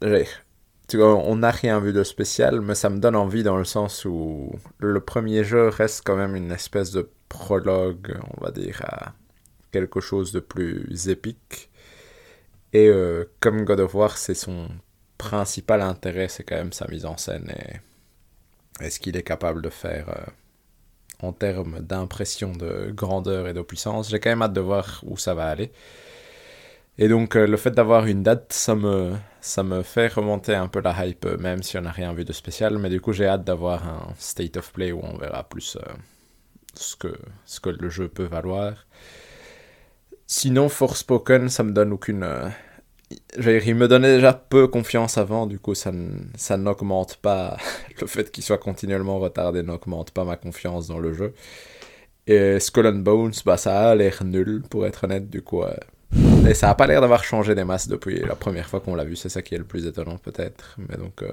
Tu vois, on n'a rien vu de spécial, mais ça me donne envie dans le sens où le premier jeu reste quand même une espèce de prologue, on va dire, à quelque chose de plus épique. Et euh, comme God of War, c'est son principal intérêt, c'est quand même sa mise en scène et, ce qu'il est capable de faire euh, en termes d'impression de grandeur et de puissance. J'ai quand même hâte de voir où ça va aller. Et donc, euh, le fait d'avoir une date, ça me, fait remonter un peu la hype, euh, même si on n'a rien vu de spécial. Mais du coup, j'ai hâte d'avoir un state of play où on verra plus ce, que, ce que le jeu peut valoir. Sinon, Forspoken, ça me donne aucune. Il me donnait déjà peu confiance avant, du coup, ça, ça n'augmente pas. le fait qu'il soit continuellement retardé n'augmente pas ma confiance dans le jeu. Et Skull and Bones, bah, ça a l'air nul, pour être honnête, du coup. Et ça n'a pas l'air d'avoir changé des masses depuis la première fois qu'on l'a vu, c'est ça qui est le plus étonnant peut-être. Mais donc, euh,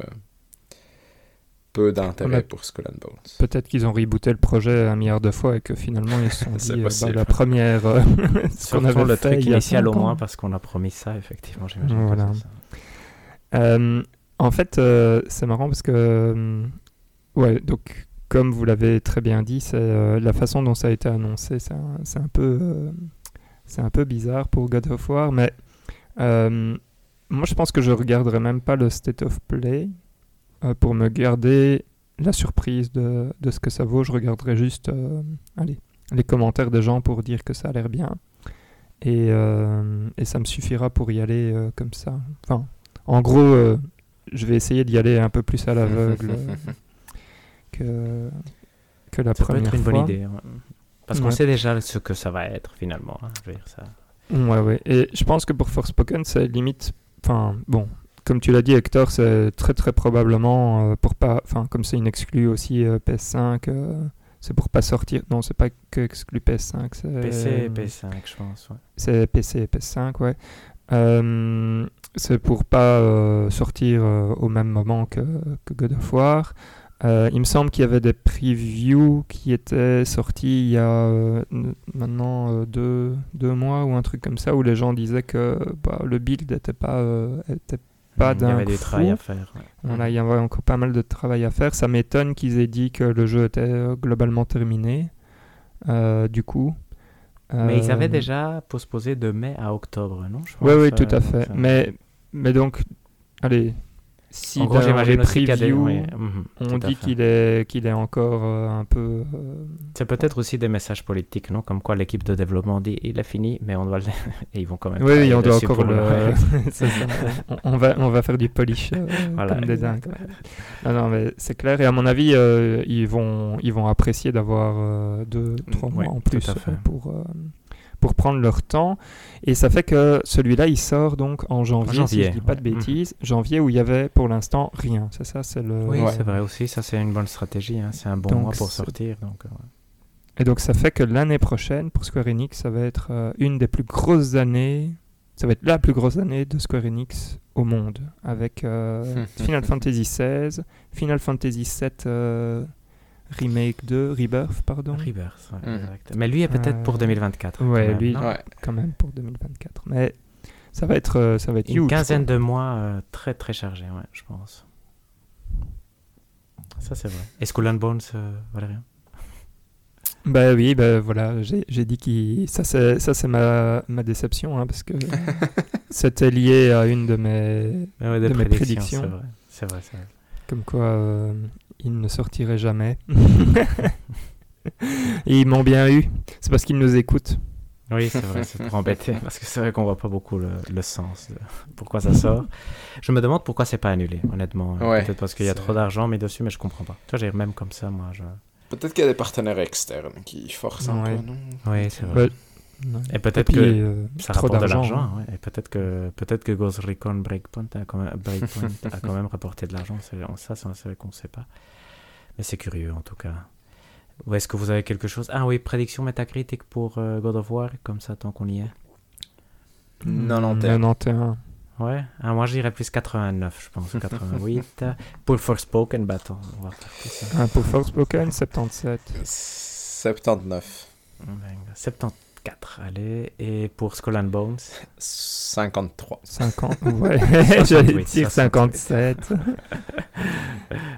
peu d'intérêt pour Skull and Bones. Peut-être qu'ils ont rebooté le projet un milliard de fois et que finalement ils se sont dit, euh, bah, la première, euh, ce qu'on avait le fait truc initial au moins parce qu'on a promis ça, effectivement, j'imagine. Voilà. en fait, c'est marrant parce que, ouais, donc comme vous l'avez très bien dit, c'est la façon dont ça a été annoncé, c'est un, un, peu c'est un peu bizarre pour God of War, mais euh, moi je pense que je regarderai même pas le State of Play euh, pour me garder la surprise de, de, ce que ça vaut. Je regarderai juste euh, allez, les commentaires des gens pour dire que ça a l'air bien. Et, et, ça me suffira pour y aller comme ça. Enfin, en gros, je vais essayer d'y aller un peu plus à l'aveugle que, que la première fois. être une bonne idée. Parce qu'on sait déjà ce que ça va être finalement. Hein, je veux dire, ça... Ouais, ouais. Et je pense que pour Forspoken, c'est limite. Enfin, bon, comme tu l'as dit, Hector, c'est très très probablement euh, pour pas. Enfin, comme c'est une exclue aussi euh, PS5, euh, c'est pour pas sortir. Non, c'est pas que exclu PS5. PC et PS5, je pense. Ouais. C'est PC et PS5, ouais. c'est pour pas sortir au même moment que, que God of War. Il me semble qu'il y avait des previews qui étaient sortis il y a maintenant deux, deux, mois ou un truc comme ça où les gens disaient que bah, le build n'était pas, était pas d'un. Il y avait du travail à faire. il y avait encore pas mal de travail à faire. Ça m'étonne qu'ils aient dit que le jeu était globalement terminé. du coup. Mais ils avaient déjà postposé de mai à octobre, non? Oui, oui, tout à fait. Mais, mais donc, allez, si en gros, j'imagine previews, mhm, on dit qu'il est, qu'il est encore euh, un peu. Euh, c'est peut-être aussi des messages politiques, non? Comme quoi l'équipe de développement dit il est fini, mais on doit le. Et ils vont quand même. Oui, on doit encore le. on, va, on va faire du polish euh, comme des dingues. Non, non, mais c'est clair. Et à mon avis, ils, vont, ils vont apprécier d'avoir deux, trois mois en plus pour pour prendre leur temps. Et ça fait que celui-là, il sort donc en janvier, si je dis pas de mhm. bêtises. Janvier où il y avait pour l'instant rien. C'est ça, c'est le. Oui, c'est vrai aussi. Ça, c'est une bonne stratégie. Hein. C'est un bon mois pour sortir. Donc, euh, Et donc, ça fait que l'année prochaine, pour Square Enix, ça va être euh, une des plus grosses années. Ça va être la plus grosse année de Square Enix au monde, avec euh, Final Fantasy XVI, Final Fantasy VII Remake 2, Rebirth, pardon. Rebirth, ouais, exact. Mais lui est peut-être pour 2024. Ouais, lui, quand même pour 2024. Mais ça va être, euh, ça va être Une quinzaine de mois euh, très très chargés, ouais, je pense. Ça, c'est vrai. Est-ce que Bones, euh, Valérien bah oui, bah voilà, j'ai dit qu'il. Ça, c'est ma, ma déception, hein, parce que c'était lié à une de mes, ah de mes prédictions. C'est vrai, c'est vrai, vrai, Comme quoi, euh, ils ne sortiraient jamais. Et ils m'ont bien eu. C'est parce qu'ils nous écoutent. Oui, c'est vrai, c'est pour embêter, parce que c'est vrai qu'on voit pas beaucoup le, le sens de pourquoi ça sort. Je me demande pourquoi c'est pas annulé, honnêtement. Ouais, Peut-être parce qu'il y a trop d'argent mis dessus, mais je comprends pas. Toi, j'ai même comme ça, moi. Je... Peut-être qu'il y a des partenaires externes qui forcent un Ouais. peu, non? Oui, c'est vrai. Ouais. Euh, hein. Et peut-être que ça rapporte de l'argent. Et peut-être que, peut que Ghost Recon Breakpoint a quand même, Breakpoint a quand même rapporté de l'argent. Ça, c'est vrai qu'on ne sait pas. Mais c'est curieux en tout cas. Ou est-ce que vous avez quelque chose? Ah oui, prédiction métacritique pour euh, God of War, comme ça, tant qu'on y est. 91. 91. Ouais, ah, moi j'irais plus 89, je pense, 88. pour Forspoken, bah attends, on va faire tout ça. Hein. Ah, pour Forspoken, 77. 79. 79. 4, allez. Et pour Skull and Bones? 53. 50, ouais. J'allais dire 57.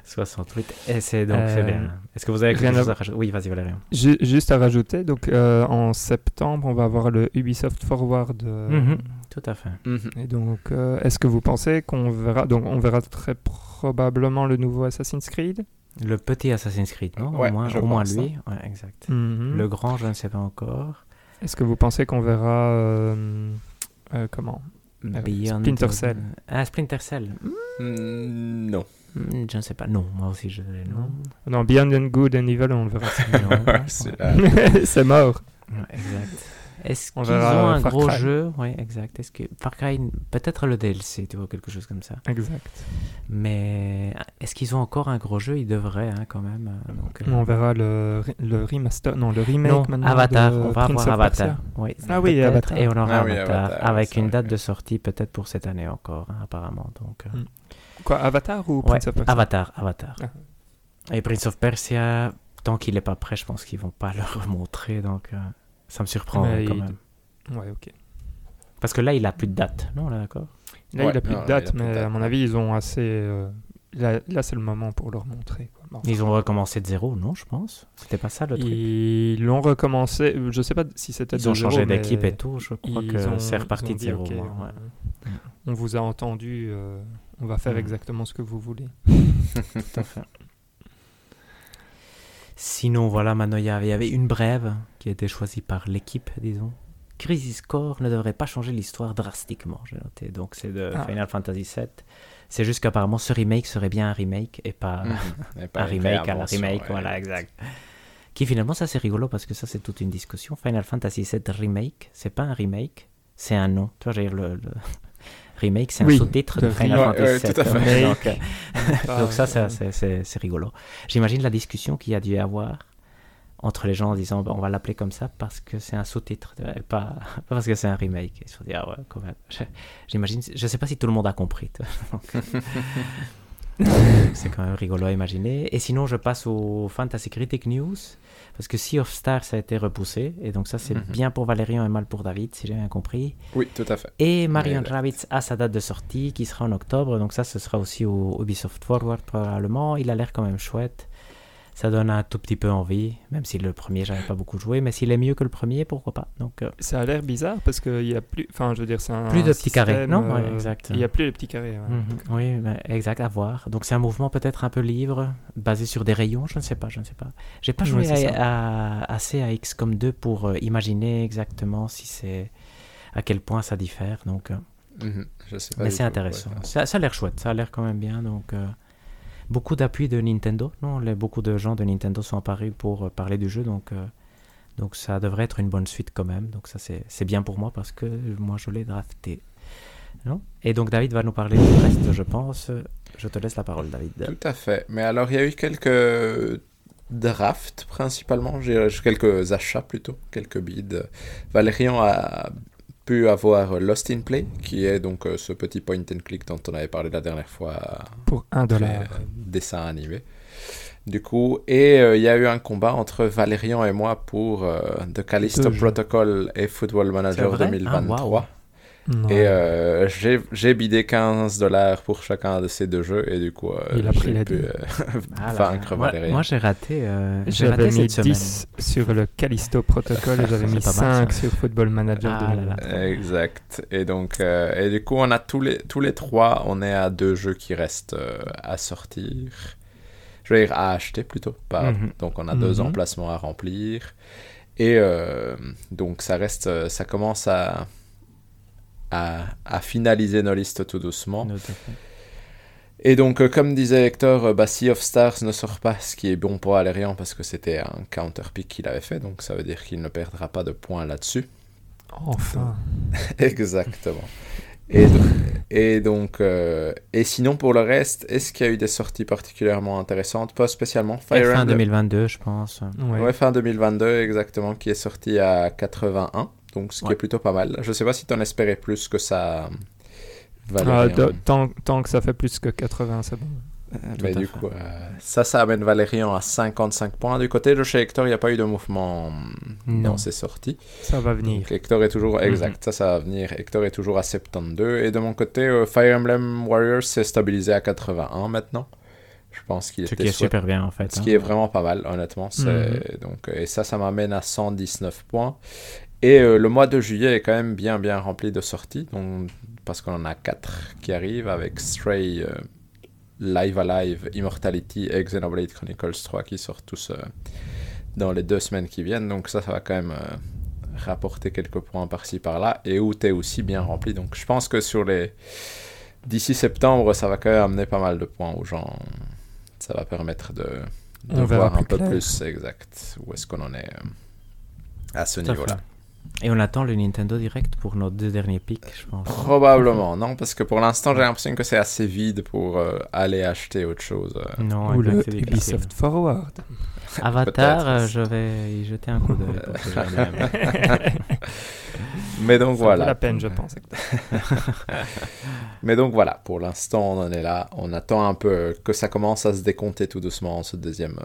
68. Et c'est donc, euh, c'est bien. Est-ce que vous avez quelque chose à... rajouter? Oui, vas-y Valérien. Juste à rajouter, donc euh, en septembre, on va avoir le Ubisoft Forward. Euh, mhm, tout à fait. Et donc, est-ce que vous pensez qu'on verra... Donc, on verra très probablement le nouveau Assassin's Creed? Le petit Assassin's Creed, non? Au, moins, au moins, lui. Ouais, exact. Mhm. Le grand, je ne sais pas encore. Est-ce que vous pensez qu'on verra euh, euh, comment? Euh, Beyond Splinter Cell. Ah, Splinter Cell. Mm, non. Hmm, Je ne sais pas. Non, moi aussi, je dirais non. Non, Beyond and Good and Evil, on le verra. non. C'est- C'est mort. Ouais, exact. Est-ce qu'ils ont un Far gros Cry. jeu? Oui, exact. Est-ce que Far Cry, peut-être le DLC, tu vois, quelque chose comme ça. Exact. Mais est-ce qu'ils ont encore un gros jeu? Ils devraient, hein, quand même. euh, Donc, euh, On verra le, le remaster, non, le remake non, maintenant. Avatar. On va Prince avoir. Avatar. Oui, Ah oui, Avatar. Et on aura Ah oui, Avatar, Avatar, avec une vrai. date de sortie peut-être pour cette année encore, hein, apparemment. Donc, euh, Mm. Quoi, Avatar ou ouais, Prince of Persia? Avatar, Avatar. Ah. Et Prince of Persia, tant qu'il n'est pas prêt, je pense qu'ils vont pas le remontrer. Donc, euh, ça me surprend Mais quand il- même. Ouais, ok. Parce que là, il a plus de date, non là, d'accord? Là, Ouais, il a plus non, de date, de mais date, à mon avis, ils ont assez. euh, Là, là, c'est le moment pour leur montrer. Quoi. Ils ont recommencé de zéro, non, je pense? C'était pas ça le truc? Ils l'ont recommencé. Je sais pas si c'était Ils de ont zéro, changé mais d'équipe et tout. Je crois ils que ont- c'est ils reparti ont de zéro. on- ouais. On vous a entendu. euh, on va faire Mm. exactement ce que vous voulez. Tout à fait. Sinon, voilà, maintenant, il y avait une brève qui a été choisie par l'équipe, disons. Crisis Core ne devrait pas changer l'histoire drastiquement, j'ai noté. Donc, c'est de Ah. Final Fantasy VII. C'est juste qu'apparemment, ce remake serait bien un remake et pas. Et pas un remake à la remake. ouais. Voilà, exact. Qui finalement, ça c'est rigolo parce que ça c'est toute une discussion. Final Fantasy VII Remake, c'est pas un remake, c'est un nom. Tu vois, j'ai le, le- remake, c'est un Oui, sous-titre de Final. Ouais, Fantasy ouais, tout à VII. fait. Donc, euh, donc ça, ça, c'est- rigolo. J'imagine la discussion qu'il y a dû y avoir entre les gens en disant bah, on va l'appeler comme ça parce que c'est un sous-titre, pas, pas parce que c'est un remake. Ils se sont dit ah ouais, quand même. Je- J'imagine, je sais pas si tout le monde a compris. c'est quand même rigolo à imaginer. Et sinon, je passe au Fantasy Critic News parce que Sea of Stars a été repoussé et donc ça c'est Mhm. bien pour Valérian et mal pour David si j'ai bien compris. Oui, tout à fait. Et Marion Exact. Rabbits a sa date de sortie qui sera en octobre, donc ça ce sera aussi au Ubisoft Forward probablement. Il a l'air quand même chouette. Ça donne un tout petit peu envie, même si le premier j'avais pas beaucoup joué, mais s'il est mieux que le premier, pourquoi pas. Donc euh, Ça a l'air bizarre parce qu'il y a plus. Enfin, je veux dire, c'est un. plus de petits carrés, non Ouais, euh, exact. Il y a plus les petits carrés. ouais. Mhm, Oui, ben, exact, à voir. Donc c'est un mouvement peut-être un peu libre, basé sur des rayons, je ne sais pas, je ne sais pas. J'ai pas joué c'est à, à- assez à XCOM 2 pour euh, imaginer exactement si c'est à quel point ça diffère. Donc, euh, Mhm. Je sais pas mais c'est tout, intéressant. ouais. Ça, ça a l'air chouette, ça a l'air quand même bien. Donc euh, beaucoup d'appui de Nintendo. Non, beaucoup de gens de Nintendo sont apparus pour euh, parler du jeu, donc. euh, donc ça devrait être une bonne suite quand même. Donc ça c'est bien pour moi parce que moi je l'ai drafté. Non? Et donc David va nous parler du reste, je pense. Je te laisse la parole, David. Tout à fait. Mais alors, il y a eu quelques drafts, principalement. Quelques achats, plutôt. Quelques bids. Valérian a pu avoir Lost in Play, qui est donc euh, ce petit point and click dont on avait parlé la dernière fois. Pour un dollar. dessin animé. Du coup, et euh, il y a eu un combat entre Valérian et moi pour euh, The Callisto. Protocol et Football Manager vrai? 2023. Ah, waouh. Non. Et euh, j'ai bidé 15 dollars pour chacun de ces deux jeux et du coup, euh, Il a pris j'ai la pu euh, Ah vaincre moi, moi, j'ai raté, euh, J'avais raté mis cette semaine. 10 sur le Callisto Protocol et j'avais mis pas mal, 5 ça. sur Football Manager Ah là là. 2023. Exact. Et donc, euh, et du coup, on a tous les, tous les trois, on est à deux jeux qui restent euh, à sortir. Je veux dire, à acheter plutôt. Pas, Mhm. Donc, on a deux Mhm. emplacements à remplir. Et euh, donc ça reste, ça commence à, à, à, finaliser nos listes tout doucement. Et donc, euh, comme disait Hector, euh, bah, Sea of Stars ne sort pas, ce qui est bon pour Alérian parce que c'était un counter pick qu'il avait fait, donc ça veut dire qu'il ne perdra pas de points là-dessus. Enfin. Exactement. Et, donc, et, donc euh, et sinon pour le reste, est-ce qu'il y a eu des sorties particulièrement intéressantes? Pas spécialement. Fire fin 2022, je pense. Ouais. fin 2022, exactement, qui est sorti à 81, donc ce qui est plutôt pas mal. Je sais pas si tu en espérais plus que ça. Ah, tant, tant, que ça fait plus que 80, c'est bon. Euh, mais du coup, euh, ça, ça amène Valérian à 55 points. Du côté de chez Hector, il n'y a pas eu de mouvement non. dans ses sorties. Ça va venir. Hector est toujours, mhm. exact, ça, ça va venir. Hector est toujours à 72. Et de mon côté, euh, Fire Emblem Warriors s'est stabilisé à 81 maintenant. Je pense qu'il Ce qui est super bien en fait. Ce qui hein. est vraiment pas mal, honnêtement. Mhm. Donc, et ça, ça m'amène à 119 points. Et le mois de juillet est quand même bien, bien rempli de sorties. Donc, parce qu'on en a 4 qui arrivent avec Stray. Live Alive, Immortality et Xenoblade Chronicles 3 qui sortent tous euh, dans les deux semaines qui viennent. Donc ça, ça va quand même euh, rapporter quelques points par-ci par-là. Et où tu es aussi bien rempli. Donc je pense que sur les... D'ici septembre, ça va quand même amener pas mal de points aux gens. Ça va permettre de, voir un peu plus exact où est-ce qu'on en est euh, à ce niveau-là. Et on attend le Nintendo Direct pour nos deux derniers pics, je pense. Probablement, non, parce que pour l'instant, j'ai l'impression que c'est assez vide pour euh, aller acheter autre chose. Euh. Non, Ou le Ubisoft Forward. Avatar, euh, je vais y jeter un coup d'œil. Mais donc Ça voilà. la peine, je pense. Mais donc voilà, pour l'instant, on en est là. On attend un peu que ça commence à se décompter tout doucement, ce deuxième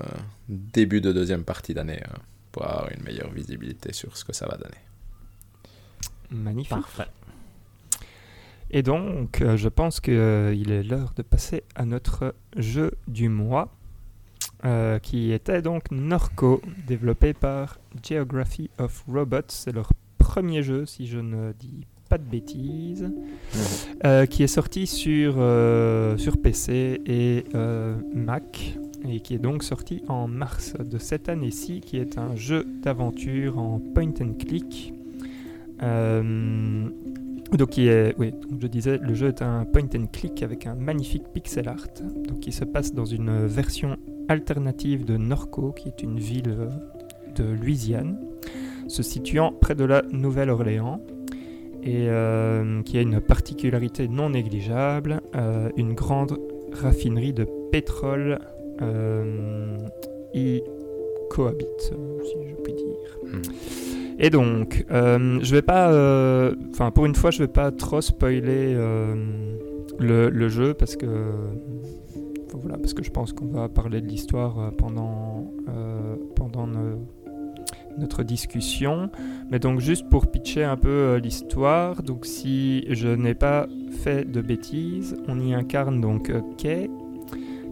début de deuxième partie d'année, pour avoir une meilleure visibilité sur ce que ça va donner. Magnifique. Parfait. Et donc, euh, je pense qu'il euh, est l'heure de passer à notre jeu du mois, euh, qui était donc Norco, développé par Geography of Robots. C'est leur premier jeu, si je ne dis pas de bêtises, mhm. qui est sorti sur, sur PC et Mac, et qui est donc sorti en mars de cette année-ci, qui est un jeu d'aventure en point and click donc, il est, oui, je disais, le jeu est un point and click avec un magnifique pixel art. Donc, il se passe dans une version alternative de Norco, qui est une ville de Louisiane, se situant près de la Nouvelle-Orléans et euh, qui a une particularité non négligeable, euh, une grande raffinerie de pétrole y cohabite, si je puis dire. Hmm. Et donc, euh, je vais pas. Euh, enfin, pour une fois, je vais pas trop spoiler euh, le, jeu parce que. voilà, parce que je pense qu'on va parler de l'histoire pendant, pendant notre discussion. Mais donc, juste pour pitcher un peu l'histoire, donc si je n'ai pas fait de bêtises, on y incarne donc Kay,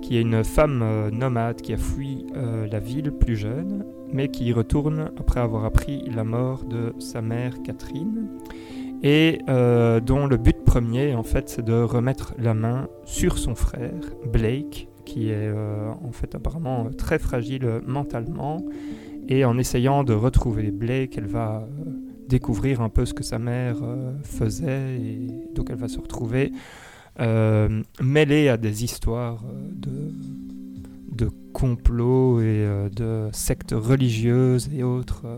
qui est une femme nomade qui a fui la ville plus jeune mais qui y retourne après avoir appris la mort de sa mère Catherine, et euh, dont le but premier, en fait, c'est de remettre la main sur son frère, Blake, qui est euh, en fait apparemment très fragile mentalement, et en essayant de retrouver Blake, elle va euh, découvrir un peu ce que sa mère faisait, et donc elle va se retrouver mêlée à des histoires de de complots et euh, de sectes religieuses et autres euh,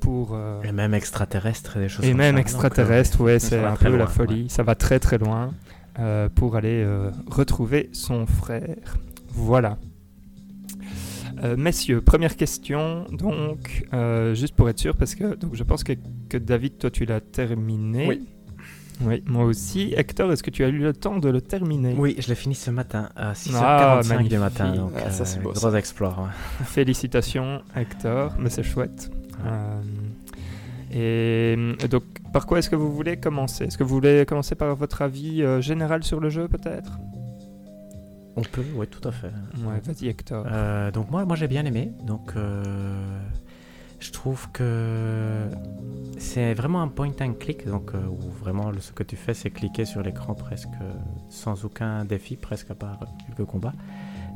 pour... Euh, et même extraterrestres et des choses Et comme même ça. extraterrestres, ouais, c'est un peu la folie. Ça va très très loin pour aller retrouver son frère. Voilà. messieurs, première question, donc, juste pour être sûr, parce que donc, je pense que, que David, toi, tu l'as terminé. Oui. Oui, moi aussi. Hector, est-ce que tu as eu le temps de le terminer? Oui, je l'ai fini ce matin à 6h45 ah, du matin. Donc, ah, ça, c'est euh, beau, gros exploit. Félicitations, Hector, mais c'est chouette. Euh, et euh, donc, par quoi est-ce que vous voulez commencer? Est-ce que vous voulez commencer par votre avis général sur le jeu, peut-être? On peut, oui, tout à fait. Ouais, vas-y, Hector. donc, moi, moi j'ai bien aimé. Donc, je trouve que c'est vraiment un point and click, donc euh, où vraiment ce que tu fais c'est cliquer sur l'écran presque sans aucun défi, presque à part quelques combats.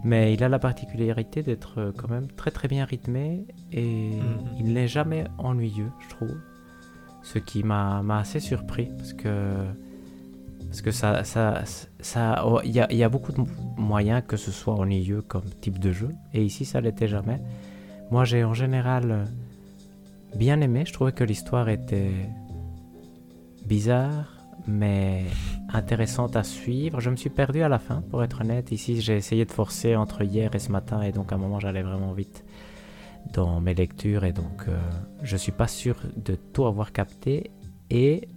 Mais il a la particularité d'être euh, quand même très très bien rythmé et Mhm. il n'est jamais ennuyeux, je trouve. Ce qui m'a assez surpris parce que parce que ça ça ça oh, il y, a, y a beaucoup de moyens que ce soit ennuyeux comme type de jeu et ici ça l'était jamais. Moi j'ai en général euh, bien aimé, je trouvais que l'histoire était bizarre mais intéressante à suivre. Je me suis perdu à la fin, pour être honnête. Ici, j'ai essayé de forcer entre hier et ce matin, et donc à un moment, j'allais vraiment vite dans mes lectures, et donc euh, je suis pas sûr de tout avoir capté. Et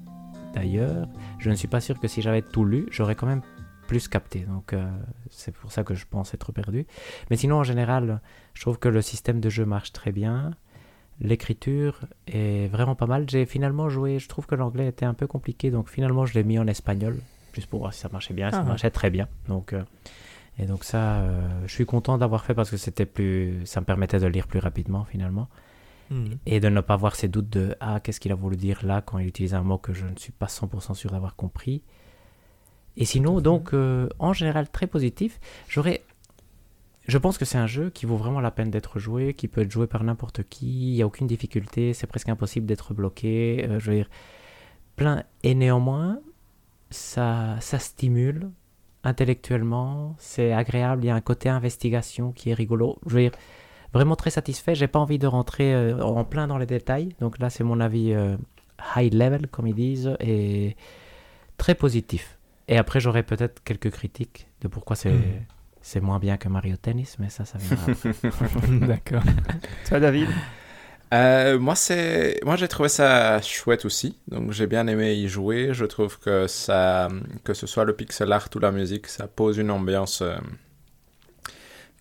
d'ailleurs, je ne suis pas sûr que si j'avais tout lu, j'aurais quand même plus capté. Donc euh, c'est pour ça que je pense être perdu. Mais sinon, en général, je trouve que le système de jeu marche très bien. L'écriture est vraiment pas mal. J'ai finalement joué, je trouve que l'anglais était un peu compliqué, donc finalement je l'ai mis en espagnol, juste pour voir si ça marchait bien. Ça Ah. marchait très bien. Donc, euh, et donc ça, euh, je suis content d'avoir fait parce que c'était plus, ça me permettait de lire plus rapidement finalement Mhm. et de ne pas avoir ces doutes de ah qu'est-ce qu'il a voulu dire là? quand il utilise un mot que je ne suis pas 100% sûr d'avoir compris. Et sinon, donc euh, en général très positif. J'aurais, je pense que c'est un jeu qui vaut vraiment la peine d'être joué, qui peut être joué par n'importe qui. Il y a aucune difficulté, c'est presque impossible d'être bloqué. euh, je veux dire, plein et néanmoins ça, ça stimule intellectuellement, c'est agréable. Il y a un côté investigation qui est rigolo. Je veux dire, vraiment très satisfait. J'ai pas envie de rentrer euh, en plein dans les détails. Donc là, c'est mon avis euh, high level, comme ils disent, et très positif. Et après, j'aurai peut-être quelques critiques de pourquoi c'est Mhm. C'est moins bien que Mario Tennis, mais ça, ça viendra. D'accord. Toi, David Euh, moi, c'est, moi, j'ai trouvé ça chouette aussi. Donc, j'ai bien aimé y jouer. Je trouve que ça, que ce soit le pixel art ou la musique, ça pose une ambiance euh,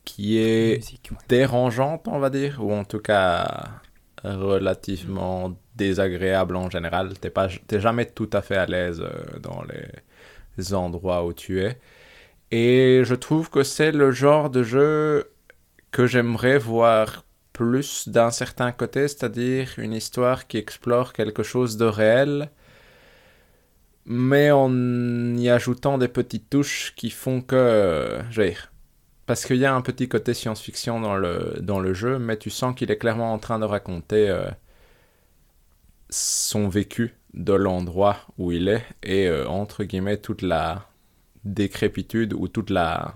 qui est Musique, ouais. dérangeante, on va dire, ou en tout cas relativement désagréable en général. T'es pas, t'es jamais tout à fait à l'aise euh, dans les endroits où tu es. Et je trouve que c'est le genre de jeu que j'aimerais voir plus d'un certain côté, c'est-à-dire une histoire qui explore quelque chose de réel, mais en y ajoutant des petites touches qui font que, dire, parce qu'il y a un petit côté science-fiction dans le, dans le jeu, mais tu sens qu'il est clairement en train de raconter euh, son vécu de l'endroit où il est et euh, entre guillemets toute la décrépitude ou toute la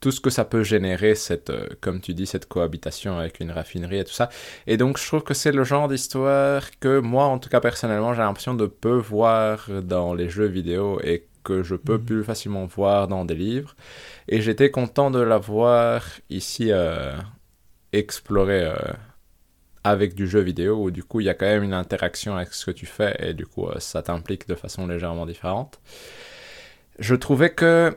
tout ce que ça peut générer cette euh, comme tu dis cette cohabitation avec une raffinerie et tout ça et donc je trouve que c'est le genre d'histoire que moi en tout cas personnellement j'ai l'impression de peu voir dans les jeux vidéo et que je peux Mhm. plus facilement voir dans des livres et j'étais content de la voir ici euh, explorer euh, avec du jeu vidéo où du coup il y a quand même une interaction avec ce que tu fais et du coup euh, ça t'implique de façon légèrement différente. Je trouvais que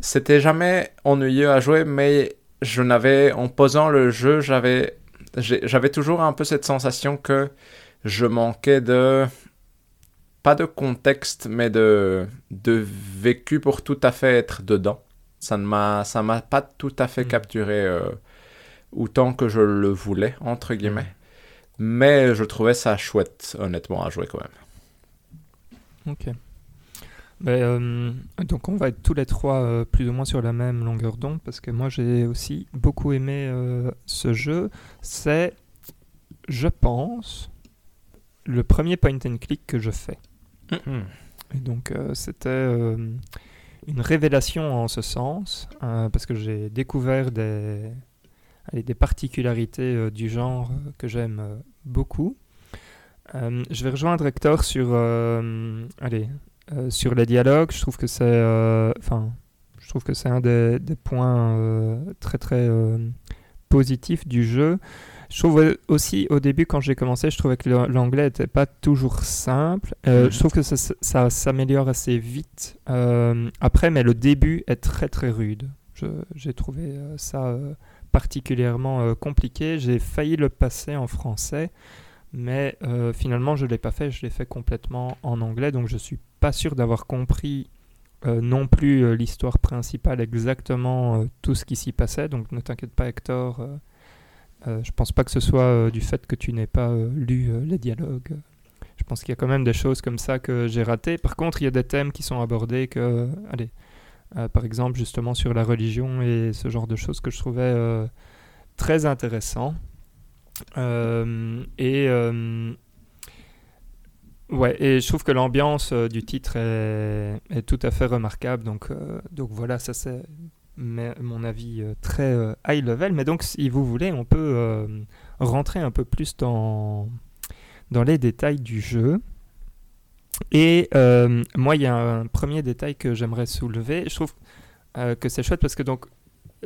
c'était jamais ennuyeux à jouer mais je n'avais en posant le jeu j'avais j'avais toujours un peu cette sensation que je manquais de pas de contexte mais de de vécu pour tout à fait être dedans. Ça ne m'a ça m'a pas tout à fait Mm. capturé euh, autant que je le voulais entre guillemets. Mais je trouvais ça chouette, honnêtement, à jouer quand même. Ok. Euh, donc on va être tous les trois euh, plus ou moins sur la même longueur d'onde parce que moi j'ai aussi beaucoup aimé euh, ce jeu. C'est, je pense, le premier point and click que je fais. Hmm. Et donc c'était une révélation en ce sens, parce que j'ai découvert des, allez, des particularités du genre que j'aime beaucoup. Je vais rejoindre Hector sur, allez, sur les dialogues. Je trouve que c'est, euh, enfin, je trouve que c'est un des, des points euh, très très euh, positifs du jeu. Je trouve aussi au début quand j'ai commencé, je trouvais que l'anglais n'était pas toujours simple. Euh, Mhm. Je trouve que ça, s'améliore assez vite euh, après, mais le début est très très rude. J'ai trouvé euh, ça euh, particulièrement euh, compliqué. J'ai failli le passer en français, mais euh, finalement je l'ai pas fait. Je l'ai fait complètement en anglais, donc je suis pas sûr d'avoir compris euh, non plus euh, l'histoire principale exactement euh, tout ce qui s'y passait. Donc ne t'inquiète pas, Hector. je pense pas que ce soit du fait que tu n'aies pas lu les dialogues. Je pense qu'il y a quand même des choses comme ça que j'ai ratées. Par contre, il y a des thèmes qui sont abordés que, allez, par exemple justement sur la religion et ce genre de choses que je trouvais très intéressant. et Ouais, et je trouve que l'ambiance du titre est, tout à fait remarquable. Donc, donc voilà, ça c'est mon avis très high level. Mais donc, si vous voulez, on peut rentrer un peu plus dans, dans les détails du jeu. Et euh, moi, il y a un premier détail que j'aimerais soulever. Je trouve euh, que c'est chouette parce que donc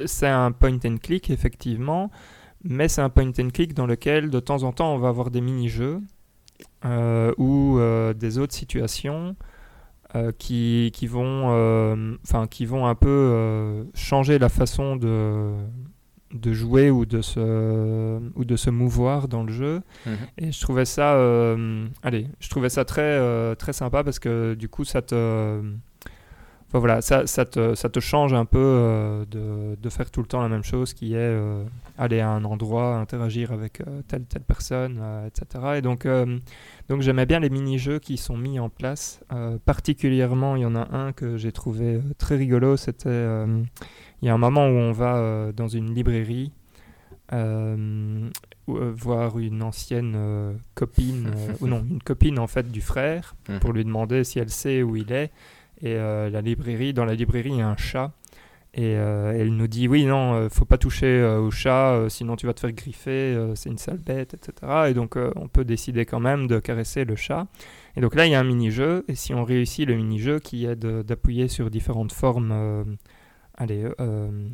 c'est un point and click effectivement, mais c'est un point and click dans lequel de temps en temps on va avoir des mini-jeux euh, ou des autres situations qui, qui, vont, qui vont un peu changer la façon de, de jouer ou de se ou de se mouvoir dans le jeu mhm. et je trouvais ça euh, allez je trouvais ça très euh, très sympa parce que du coup ça te enfin voilà ça, ça, te, ça te change un peu euh, de, de, faire tout le temps la même chose qui est aller à un endroit interagir avec telle telle personne etc et donc donc j'aimais bien les mini-jeux qui sont mis en place particulièrement il y en a un que j'ai trouvé très rigolo c'était il y a un moment où on va euh, dans une librairie euh, euh, voir une ancienne copine, ou non, une copine en fait du frère, mhm. pour lui demander si elle sait où il est. Et la librairie, dans la librairie, il y a un chat. Et elle nous dit oui, non, faut pas toucher au chat, sinon tu vas te faire griffer, c'est une sale bête, etc. Et donc on peut décider quand même de caresser le chat. Et donc là, il y a un mini-jeu, et si on réussit le mini-jeu qui est d'appuyer sur différentes formes allez, euh,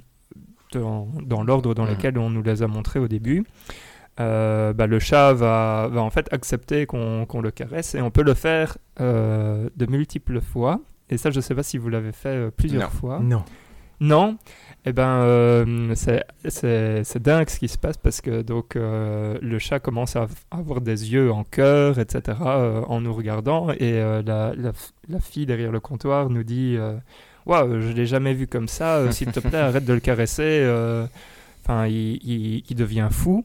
dans, l'ordre dans lequel on nous les a montrés au début. Euh, bah, le chat va, va, en fait accepter qu'on le caresse et on peut le faire euh, de multiples fois. Et ça, je ne sais pas si vous l'avez fait plusieurs fois. Non. Non? Eh ben, c'est dingue ce qui se passe parce que donc le chat commence à avoir des yeux en cœur, etc., en nous regardant. Et la, la, la, fille derrière le comptoir nous dit waouh, je l'ai jamais vu comme ça, euh, s'il te plaît, arrête de le caresser. Euh. Enfin, il, devient fou.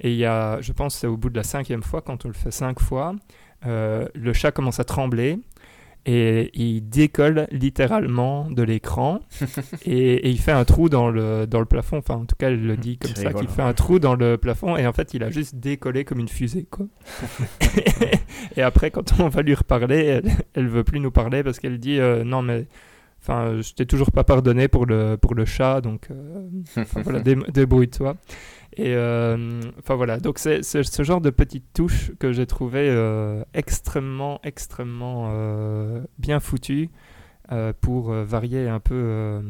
Et il y a, je pense, c'est au bout de la cinquième fois, quand on le fait cinq fois, euh, le chat commence à trembler et il décolle littéralement de l'écran et, il fait un trou dans le, dans le plafond. Enfin, en tout cas, il le dit comme ça, qu'il fait un trou dans le plafond et en fait, il a juste décollé comme une fusée. Quoi. et après, quand on va lui reparler, elle, elle veut plus nous parler parce qu'elle dit non, mais Enfin, je t'ai toujours pas pardonné pour le, pour le chat, donc euh, voilà, débrouille-toi. Et euh, enfin voilà, donc c'est ce genre de petites touches que j'ai trouvé euh, extrêmement, extrêmement bien foutues pour varier un peu,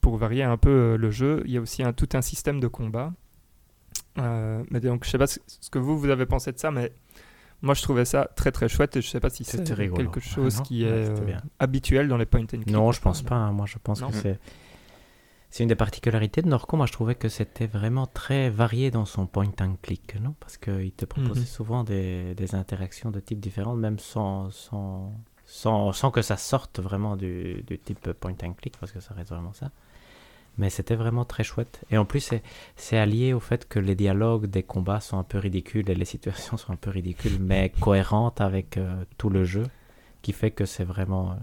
pour varier un peu le jeu. Il y a aussi un, tout un système de combat. mais donc je sais pas ce que vous vous avez pensé de ça, mais moi, je trouvais ça très très chouette et je sais pas si c'est quelque chose qui est euh, habituel dans les point and click. Non, je pense pas. Hein. Moi, je pense que c'est c'est une des particularités de Norco. Moi, je trouvais que c'était vraiment très varié dans son point and click, non? Parce qu'il te proposait mhm. souvent des, des, interactions de types différents, même sans, sans, sans, sans, que ça sorte vraiment du, du type point and click, parce que ça reste vraiment ça. Mais c'était vraiment très chouette. Et en plus, c'est allié au fait que les dialogues des combats sont un peu ridicules et les situations sont un peu ridicules, mais cohérentes avec euh, tout le jeu, qui fait que c'est vraiment,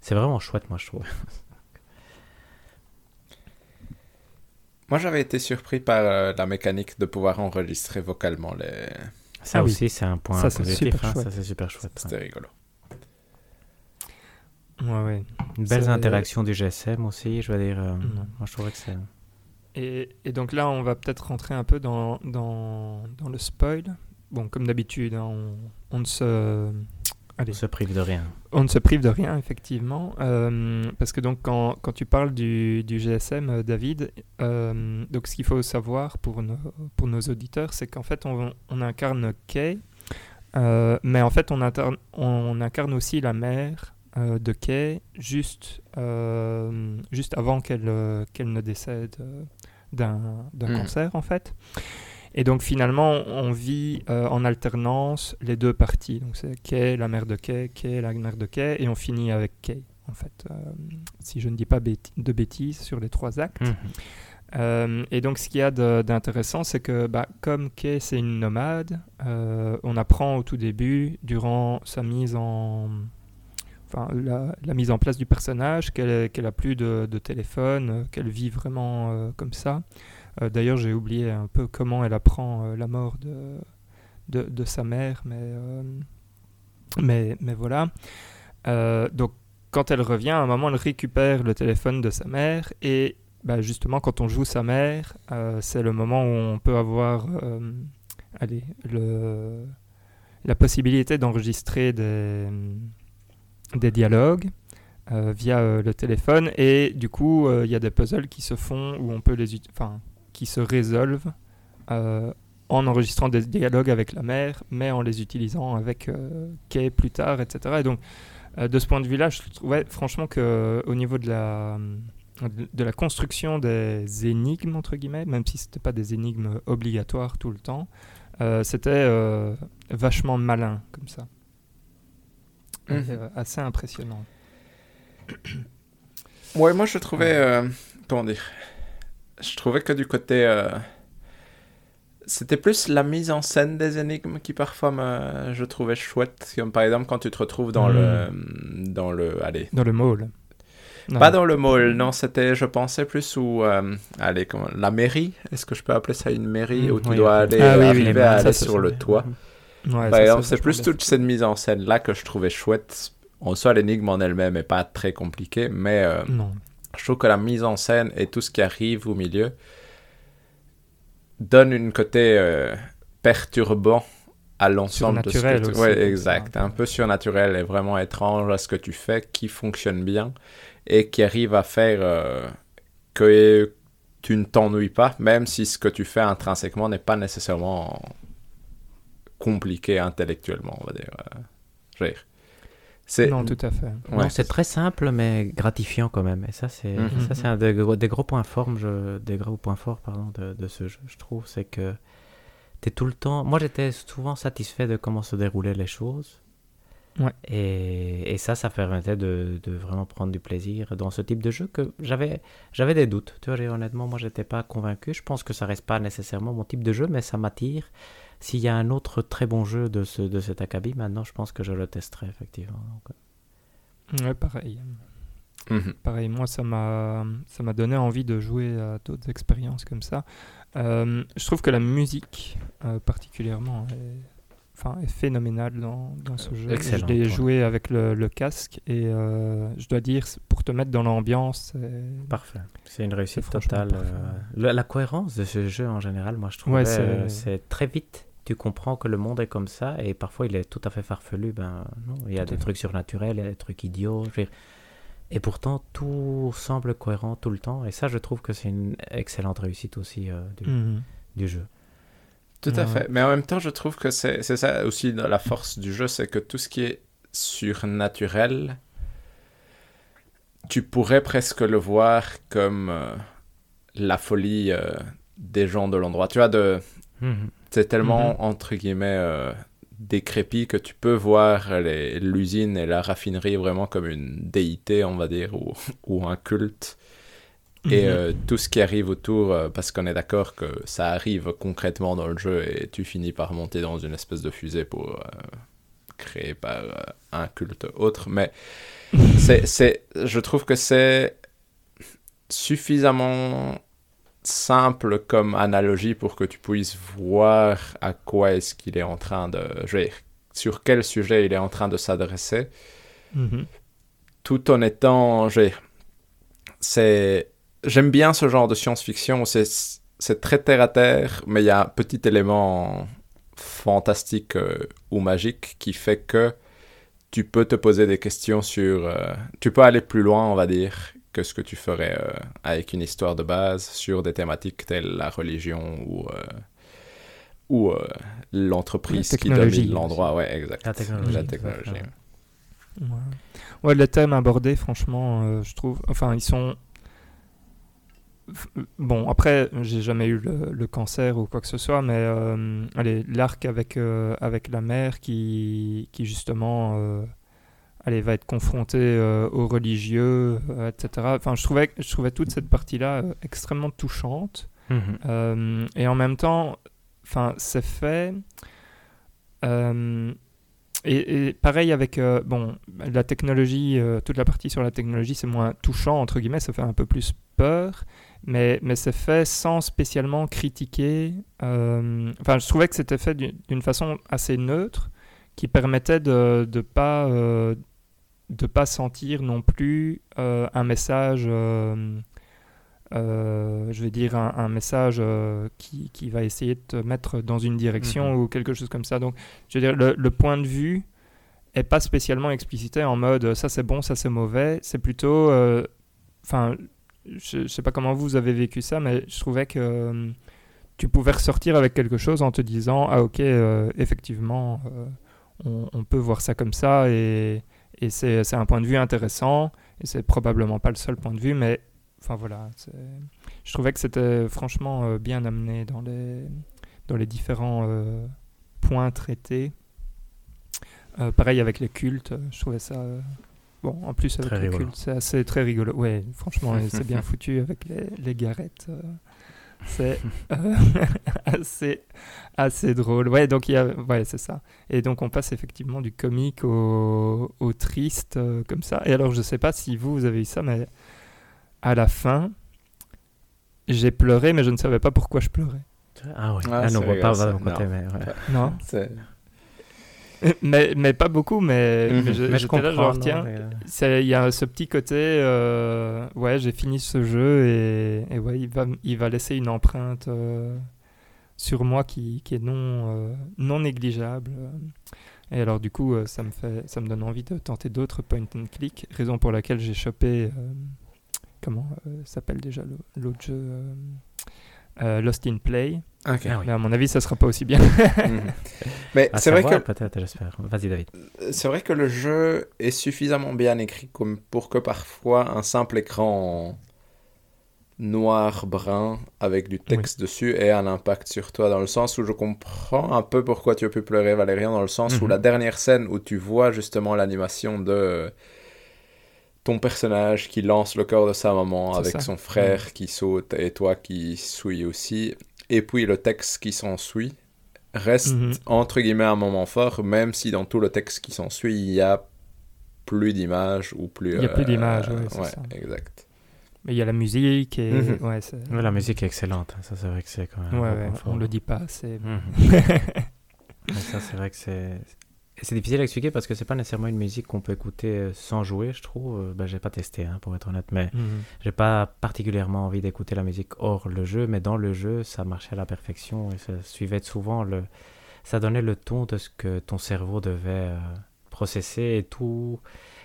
c'est vraiment chouette, moi, je trouve. Moi, j'avais été surpris par euh, la mécanique de pouvoir enregistrer vocalement les. Ça ah aussi, c'est un point ça, positif. Hein, ça, c'est super chouette. C'était rigolo. Ouais, ouais. Une belle interaction du GSM aussi, je veux dire. Euh, moi, je trouvais que c'est. Et, et, donc là, on va peut-être rentrer un peu dans, dans, dans le spoil. Bon, comme d'habitude, hein, on, on, ne se. Allez. On se prive de rien. On ne se prive de rien, effectivement. Euh, parce que donc, quand, quand, tu parles du, du GSM, euh, David, donc ce qu'il faut savoir pour nos, pour nos auditeurs, c'est qu'en fait, on, on, incarne Kay, mais en fait, on, on incarne aussi la mère euh, de Kay juste, euh, juste avant qu'elle euh, qu'elle ne décède d'un hmm. cancer en fait. Et donc finalement, on vit en alternance les deux parties. Donc c'est Kay, la mère de Kay, Kay, la mère de Kay, et on finit avec Kay, en fait, si je ne dis pas de bêtises sur les trois actes. Hmm. et donc, ce qu'il y a d'intéressant, c'est que bah, comme Kay, c'est une nomade, on apprend au tout début, durant sa mise en, la, mise en place du personnage, qu'elle a plus de, de téléphone, euh, qu'elle vit vraiment euh, comme ça. Euh, D'ailleurs, j'ai oublié un peu comment elle apprend la mort de, de, sa mère, mais, mais, mais voilà. Donc, quand elle revient, à un moment, elle récupère le téléphone de sa mère et bah, justement, quand on joue sa mère, c'est le moment où on peut avoir allez, le, la possibilité d'enregistrer des, des dialogues euh, via euh, le téléphone et du coup, euh, il y a des puzzles qui se font où on peut les, enfin, qui se résolvent en enregistrant des dialogues avec la mère, mais en les utilisant avec Kay plus tard, etc. Et donc, de ce point de vue-là, je trouvais franchement que au niveau de la de la construction des énigmes entre guillemets, même si c'était pas des énigmes obligatoires tout le temps, c'était vachement malin comme ça, Euh, assez impressionnant. Ouais, moi je trouvais. euh, comment dire Je trouvais que du côté. euh, C'était plus la mise en scène des énigmes qui parfois me... je trouvais chouette. Comme par exemple quand tu te retrouves dans le. Dans le. Allez. Dans le mall. Non, Pas dans le mall, non, c'était, je pensais plus où, euh, allez, comment, la mairie, est-ce que je peux appeler ça une mairie, Mm, où tu oui, dois aller, Ah oui, oui, arriver mais à aller ça, sur ça, le oui. toit? Ouais, Par exemple, ça, c'est plus toute cette mise en scène-là que je trouvais chouette. En soi, l'énigme en elle-même est pas très compliquée, mais euh, je trouve que la mise en scène et tout ce qui arrive au milieu donne une côté euh, perturbant à l'ensemble de ce que tu... aussi, Ouais, exact. un peu. Un peu surnaturel et vraiment étrange à ce que tu fais, qui fonctionne bien et qui arrive à faire euh, que tu ne t'ennuies pas, même si ce que tu fais intrinsèquement n'est pas nécessairement compliqué intellectuellement, on va dire. Euh, je veux dire. C'est... Non, tout à fait. Ouais. Non, c'est très simple mais gratifiant quand même. Et ça, c'est Mhm. ça, c'est un des gros, des gros points forts, je, des gros points forts pardon, de, de ce jeu, je trouve, c'est que t'es tout le temps. Moi, j'étais souvent satisfait de comment se déroulaient les choses. Ouais. Et, et ça, ça permettait de, de vraiment prendre du plaisir dans ce type de jeu que j'avais j'avais des doutes. Tu vois, honnêtement, moi, j'étais pas convaincu. Je pense que ça reste pas nécessairement mon type de jeu, mais ça m'attire. S'il y a un autre très bon jeu de, ce, de cet acabit, maintenant, je pense que je le testerai effectivement. Donc, Ouais, pareil. Mhm. Pareil, moi, ça m'a, ça m'a donné envie de jouer à d'autres expériences comme ça. Euh, je trouve que la musique, euh, particulièrement, est, enfin, est phénoménale dans, dans ce jeu. excellent, Je l'ai ouais. joué avec le, le casque et euh, je dois dire, pour te mettre dans l'ambiance, Parfait. C'est une réussite totale. euh, la, la cohérence de ce jeu en général, moi je trouve, Ouais, c'est c'est- très vite. Tu comprends que le monde est comme ça et parfois il est tout à fait farfelu. Ben non, il y a Tout des fait. trucs surnaturels, il y a des trucs idiots. je veux dire. Et pourtant tout semble cohérent tout le temps. Et ça, je trouve que c'est une excellente réussite aussi euh, du, Mhm. du jeu. Tout à Ouais. fait. Mais en même temps, je trouve que c'est c'est ça aussi la force du jeu, c'est que tout ce qui est surnaturel, tu pourrais presque le voir comme euh, la folie euh, des gens de l'endroit. Tu vois, de, c'est tellement, Mhm. entre guillemets, euh, décrépit que tu peux voir l'usine et la raffinerie vraiment comme une déité, on va dire, ou, ou un culte. Et Mhm. euh, tout ce qui arrive autour, euh, parce qu'on est d'accord que ça arrive concrètement dans le jeu et tu finis par monter dans une espèce de fusée pour euh, créer par un culte autre. Mais c'est, je trouve que c'est suffisamment simple comme analogie pour que tu puisses voir à quoi est-ce qu'il est en train de... Je veux dire, sur quel sujet il est en train de s'adresser Mhm. tout en étant. j'ai- C'est. J'aime bien ce genre de science-fiction c'est c'est très terre à terre, mais il y a un petit élément fantastique euh, ou magique qui fait que tu peux te poser des questions sur. euh, tu peux aller plus loin, on va dire, que ce que tu ferais euh, avec une histoire de base sur des thématiques telles la religion ou. euh, ou euh, l'entreprise La qui technologie domine l'endroit, ouais, exact. La technologie, La. Ouais. Ouais, les thèmes abordés, franchement, euh, je trouve. Enfin, ils sont. Bon, après, j'ai jamais eu le, le cancer ou quoi que ce soit, mais euh, allez, l'arc avec, euh, avec la mère qui, qui justement euh, allez, va être confrontée euh, aux religieux, euh, etc. Enfin, je trouvais, je trouvais toute cette partie-là euh, extrêmement touchante. Mhm. Et en même temps, enfin, c'est fait. et, pareil avec bon, la technologie, toute la partie sur la technologie, c'est moins touchant, entre guillemets, ça fait un peu plus peur, mais, mais c'est fait sans spécialement critiquer. enfin, je trouvais que c'était fait d'une façon assez neutre, qui permettait de ne pas, de pas sentir non plus un message euh, je vais dire, un, message euh, qui, qui, va essayer de te mettre dans une direction mhm. ou quelque chose comme ça. Donc, je veux dire, le, point de vue est pas spécialement explicité en mode ça c'est bon, ça c'est mauvais. C'est plutôt. Euh, enfin, je, ne sais pas comment vous avez vécu ça, mais je trouvais que tu pouvais ressortir avec quelque chose en te disant ah ok, effectivement, on, on, peut voir ça comme ça et, et c'est un point de vue intéressant. Et c'est probablement pas le seul point de vue, mais Enfin voilà, je trouvais que c'était franchement euh, bien amené dans les, dans les différents euh, points traités. Euh, pareil avec les cultes, je trouvais ça. bon, en plus avec les cultes, c'est assez très rigolo. Ouais, franchement, c'est bien foutu avec les, les garettes. C'est assez, assez drôle. Ouais, donc il y a, ouais, c'est ça. Et donc on passe effectivement du comique au, au triste comme ça. Et alors je sais pas si vous, vous avez eu ça, mais à la fin, j'ai pleuré, mais je ne savais pas pourquoi je pleurais. Ah oui, ah, ah non, on pas va côté, mais Non. mais, mais pas beaucoup, mais, mais je, mais je là, genre, tiens, euh, il y a ce petit côté, euh, ouais, j'ai fini ce jeu et, et, ouais, il va, il va laisser une empreinte euh, sur moi qui, qui est non, non négligeable. Et alors, du coup, ça, me fait, ça me donne envie de tenter d'autres point and click, raison pour laquelle j'ai chopé comment euh, s'appelle déjà l'autre jeu euh, Lost in Play. Ah Mais à mon avis, ça sera pas aussi bien. Mhm. Mais c'est vrai que peut-être, j'espère. Vas-y, David. C'est vrai que le jeu est suffisamment bien écrit comme pour que parfois un simple écran noir-brun avec du texte dessus ait un impact sur toi, dans le sens où je comprends un peu pourquoi tu as pu pleurer, Valérian, dans le sens où mhm. la dernière scène où tu vois justement l'animation de ton personnage qui lance le corps de sa maman avec son frère qui saute et toi qui souilles aussi, et puis le texte qui s'ensuit, reste mhm. entre guillemets un moment fort, même si dans tout le texte qui s'ensuit, il y a plus d'images ou plus. Il y a plus d'images, oui, c'est ça. exact. Mais il y a la musique et. Mhm. ouais, la musique est excellente, hein. ça c'est vrai que c'est quand même. Ouais, on le dit pas, c'est. Mhm. ça c'est vrai que c'est c'est difficile à expliquer parce que c'est pas nécessairement une musique qu'on peut écouter euh, sans jouer, je trouve. Euh, ben, j'ai pas testé, hein, pour être honnête, mais mhm. j'ai pas particulièrement envie d'écouter la musique hors le jeu, mais dans le jeu, ça marchait à la perfection et ça suivait souvent le. Ça donnait le ton de ce que ton cerveau devait euh, processer et tout.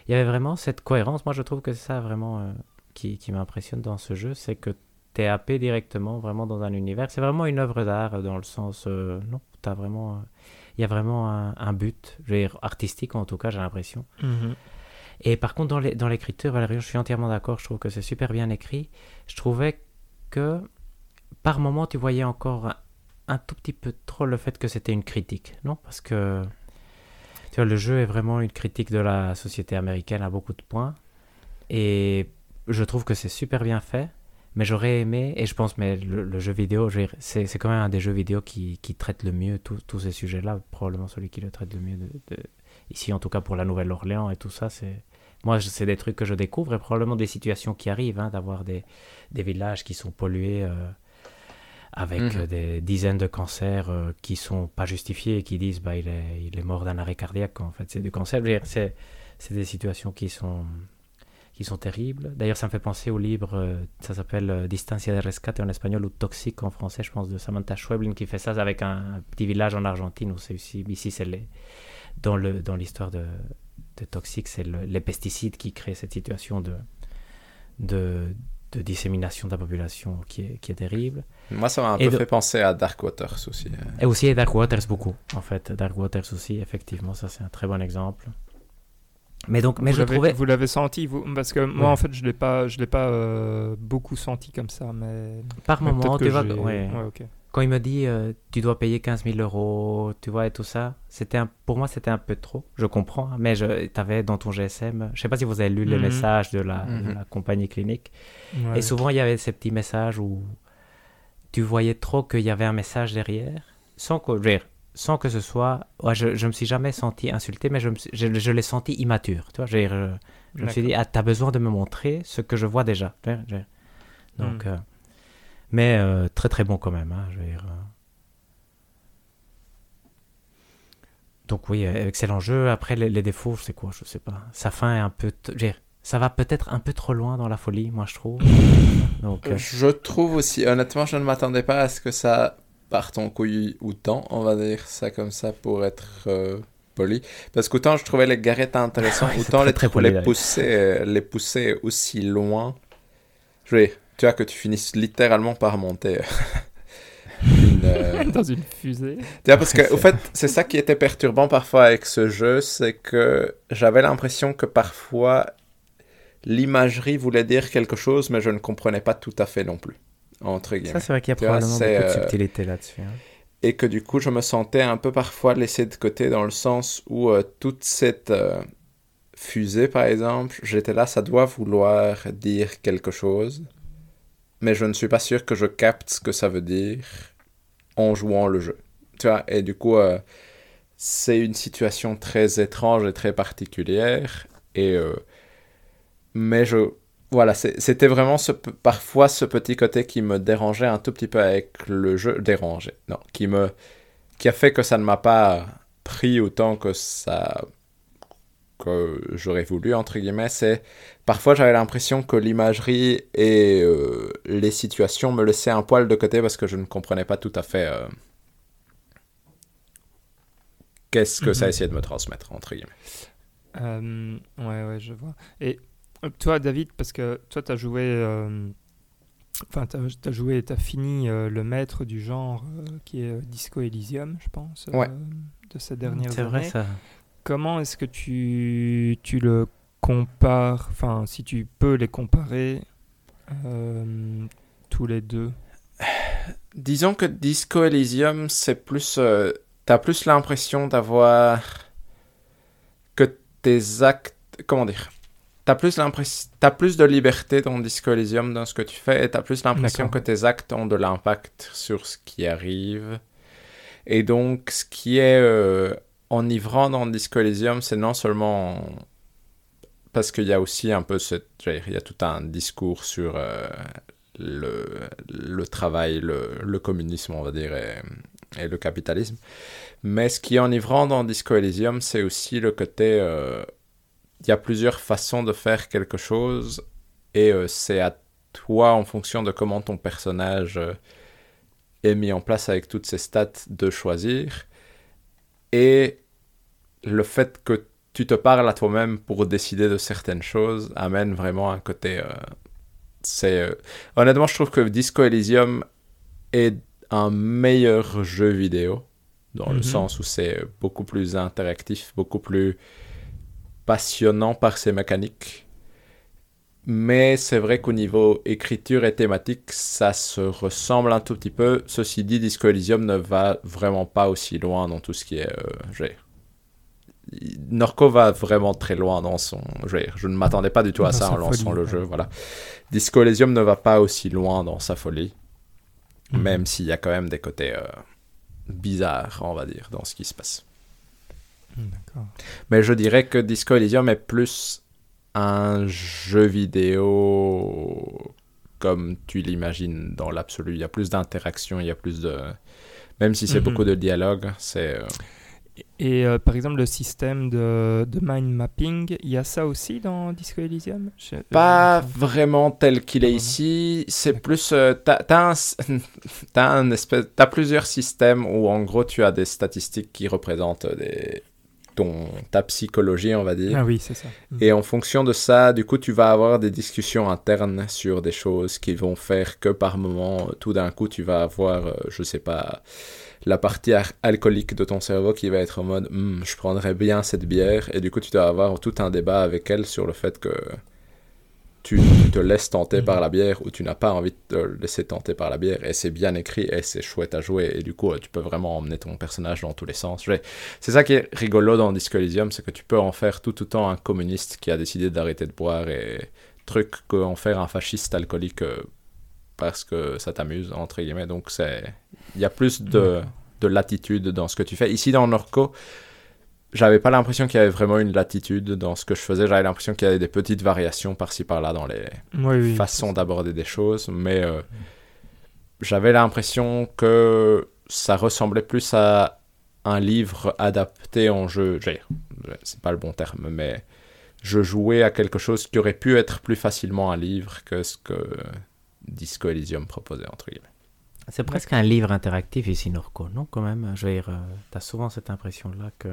Il y avait vraiment cette cohérence. Moi, je trouve que c'est ça vraiment qui, qui m'impressionne dans ce jeu, c'est que tu es happé directement vraiment dans un univers. C'est vraiment une œuvre d'art dans le sens. non, tu as vraiment il y a vraiment un, but, artistique en tout cas, j'ai l'impression. Mhm. Et par contre, dans l'écriture, Valérie, je suis entièrement d'accord, je trouve que c'est super bien écrit. Je trouvais que par moment, tu voyais encore un, tout petit peu trop le fait que c'était une critique, non? Parce que tu vois, le jeu est vraiment une critique de la société américaine à beaucoup de points. Et je trouve que c'est super bien fait. Mais j'aurais aimé, et je pense, mais le, jeu vidéo, c'est quand même un des jeux vidéo qui, qui traite le mieux tous ces sujets-là, probablement celui qui le traite le mieux. De, ici, en tout cas, pour la Nouvelle-Orléans et tout ça, c'est. Moi, c'est des trucs que je découvre et probablement des situations qui arrivent, hein, d'avoir des, des, villages qui sont pollués euh, avec mhm. des dizaines de cancers euh, qui sont pas justifiés et qui disent bah, il, est, il est mort d'un arrêt cardiaque. En fait, c'est du cancer. C'est des situations qui sont qui sont terribles. D'ailleurs, ça me fait penser au livre, euh, ça s'appelle euh, Distancia de rescate en espagnol ou Toxique en français, je pense, de Samantha Schweblin qui fait ça avec un, petit village en Argentine où c'est ici, ici c'est les, dans le dans l'histoire de, de Toxique, c'est les pesticides qui créent cette situation de de, de dissémination de la population qui est, qui est terrible. Moi, ça m'a un peu fait penser à Dark Waters aussi. Euh. Et aussi à Dark Waters beaucoup, en fait. Dark Waters aussi, effectivement, ça c'est un très bon exemple. Mais donc, mais vous je trouvais. Vous l'avez senti, vous Parce que moi, en fait, je l'ai pas, je l'ai pas euh, beaucoup senti comme ça, mais. Par moment, tu vois. Ouais. Quand il me dit, euh, tu dois payer 15 000 euros, tu vois, et tout ça, c'était pour moi, c'était un peu trop. Je comprends, hein, mais tu avais dans ton GSM, je sais pas si vous avez lu les mhm. messages de la, mhm. la, compagnie clinique, et souvent il y avait ces petits messages où tu voyais trop qu'il y avait un message derrière, sans que, sans que ce soit. Ouais, je, je me suis jamais senti insulté, mais je, me suis- je, je l'ai senti immature. Tu vois, je, je, je me suis dit, ah, t'as besoin de me montrer ce que je vois déjà. Tu vois, je- Donc, Mm. euh, mais euh, très très bon quand même. hein, je veux dire, euh. Donc oui, excellent jeu. Après, les, les défauts, c'est quoi Je sais pas. Sa fin est un peu. t- dire, ça va peut-être un peu trop loin dans la folie, moi je trouve. Donc, euh, Je trouve aussi, honnêtement, je ne m'attendais pas à ce que ça parte en couille autant, on va dire ça comme ça pour être euh, poli. Parce qu'autant je trouvais les garettes intéressants, Ouais, autant très, les, très poli, les, pousser, euh, les pousser aussi loin. Je vais, tu vois, que tu finisses littéralement par monter une. euh, Dans une fusée. Tu vois, parce que, au fait, c'est ça qui était perturbant parfois avec ce jeu, c'est que j'avais l'impression que parfois l'imagerie voulait dire quelque chose, mais je ne comprenais pas tout à fait non plus. Entre guillemets. ça, c'est vrai qu'il y a Tu vois, probablement c'est, beaucoup de euh, subtilité là-dessus. hein. Et que du coup, je me sentais un peu parfois laissé de côté dans le sens où euh, toute cette euh, fusée, par exemple, j'étais là, ça doit vouloir dire quelque chose, mais je ne suis pas sûr que je capte ce que ça veut dire en jouant le jeu. Tu vois, et du coup, euh, c'est une situation très étrange et très particulière. Et mais je voilà, c'était vraiment ce, parfois ce petit côté qui me dérangeait un tout petit peu avec le jeu. Dérangeait, non, qui me qui a fait que ça ne m'a pas pris autant que ça que j'aurais voulu entre guillemets c'est parfois j'avais l'impression que l'imagerie et euh, les situations me laissaient un poil de côté parce que je ne comprenais pas tout à fait euh, qu'est-ce que ça Mhm. essayait de me transmettre entre guillemets Euh, ouais, ouais, je vois. Et toi, David, parce que toi, tu as joué. euh, Enfin, tu as, joué et tu as fini euh, le maître du genre euh, qui est euh, Disco Elysium, je pense, euh, Ouais. de ces dernières C'est vrai ça. Comment est-ce que tu, tu le compares, enfin, si tu peux les comparer euh, tous les deux? Disons que Disco Elysium, c'est plus. euh, T'as plus l'impression d'avoir. Que tes actes. Comment dire T'as plus. T'as plus de liberté dans Disco Elysium dans ce que tu fais et t'as plus l'impression que tes actes ont de l'impact sur ce qui arrive. Et donc, ce qui est euh, enivrant dans Disco Elysium, c'est non seulement. Parce qu'il y a aussi un peu dire, Il y a tout un discours sur. euh, le, le travail, le, le communisme, on va dire, et, et le capitalisme. Mais ce qui est enivrant dans Disco Elysium, c'est aussi le côté... euh, Il y a plusieurs façons de faire quelque chose, et euh, c'est à toi, en fonction de comment ton personnage euh, est mis en place avec toutes ses stats, de choisir. Et le fait que tu te parles à toi-même pour décider de certaines choses amène vraiment un côté... euh, c'est honnêtement je trouve que Disco Elysium est un meilleur jeu vidéo dans le Mhm. sens où c'est beaucoup plus interactif beaucoup plus passionnant par ses mécaniques mais c'est vrai qu'au niveau écriture et thématique ça se ressemble un tout petit peu ceci dit Disco Elysium ne va vraiment pas aussi loin dans tout ce qui est euh, Norco va vraiment très loin dans son. Je, veux dire, je ne m'attendais pas du tout à Dans ça en lançant folie, le ouais. jeu. Voilà. Disco Elysium ne va pas aussi loin dans sa folie, Mhm. même s'il y a quand même des côtés euh, bizarres, on va dire, dans ce qui se passe. D'accord. Mais je dirais que Disco Elysium est plus un jeu vidéo comme tu l'imagines dans l'absolu. Il y a plus d'interaction, il y a plus de. Même si c'est Mhm. beaucoup de dialogue, c'est. euh, Et euh, par exemple, le système de, de mind mapping, il y a ça aussi dans Disco Elysium? Je- Pas je- vraiment tel qu'il est ici. C'est plus. euh, t'as, t'as un s- t'as un espèce, t'as plusieurs systèmes où en gros tu as des statistiques qui représentent des, ton, ta psychologie, on va dire. Ah oui, c'est ça. Mhm. Et en fonction de ça, du coup, tu vas avoir des discussions internes sur des choses qui vont faire que par moment, tout d'un coup, tu vas avoir, euh, je sais pas, la partie ar- alcoolique de ton cerveau qui va être en mode, Hmm, je prendrais bien cette bière. Et du coup, tu dois avoir tout un débat avec elle sur le fait que tu te laisses tenter par la bière ou tu n'as pas envie de te laisser tenter par la bière. Et c'est bien écrit et c'est chouette à jouer. Et du coup, euh, tu peux vraiment emmener ton personnage dans tous les sens. C'est ça qui est rigolo dans Disco Elysium, c'est que tu peux en faire tout autant un communiste qui a décidé d'arrêter de boire et truc qu'en faire un fasciste alcoolique euh, parce que ça t'amuse, entre guillemets. Donc c'est... Il y a plus de... De latitude dans ce que tu fais. Ici, dans Norco, j'avais pas l'impression qu'il y avait vraiment une latitude dans ce que je faisais. J'avais l'impression qu'il y avait des petites variations par-ci par-là dans les Oui, oui. façons d'aborder des choses, mais euh, j'avais l'impression que ça ressemblait plus à un livre adapté en jeu. C'est pas le bon terme, mais je jouais à quelque chose qui aurait pu être plus facilement un livre que ce que Disco Elysium proposait, entre guillemets. C'est presque un livre interactif ici, Norco, non Quand même, je veux dire, tu as souvent cette impression-là que.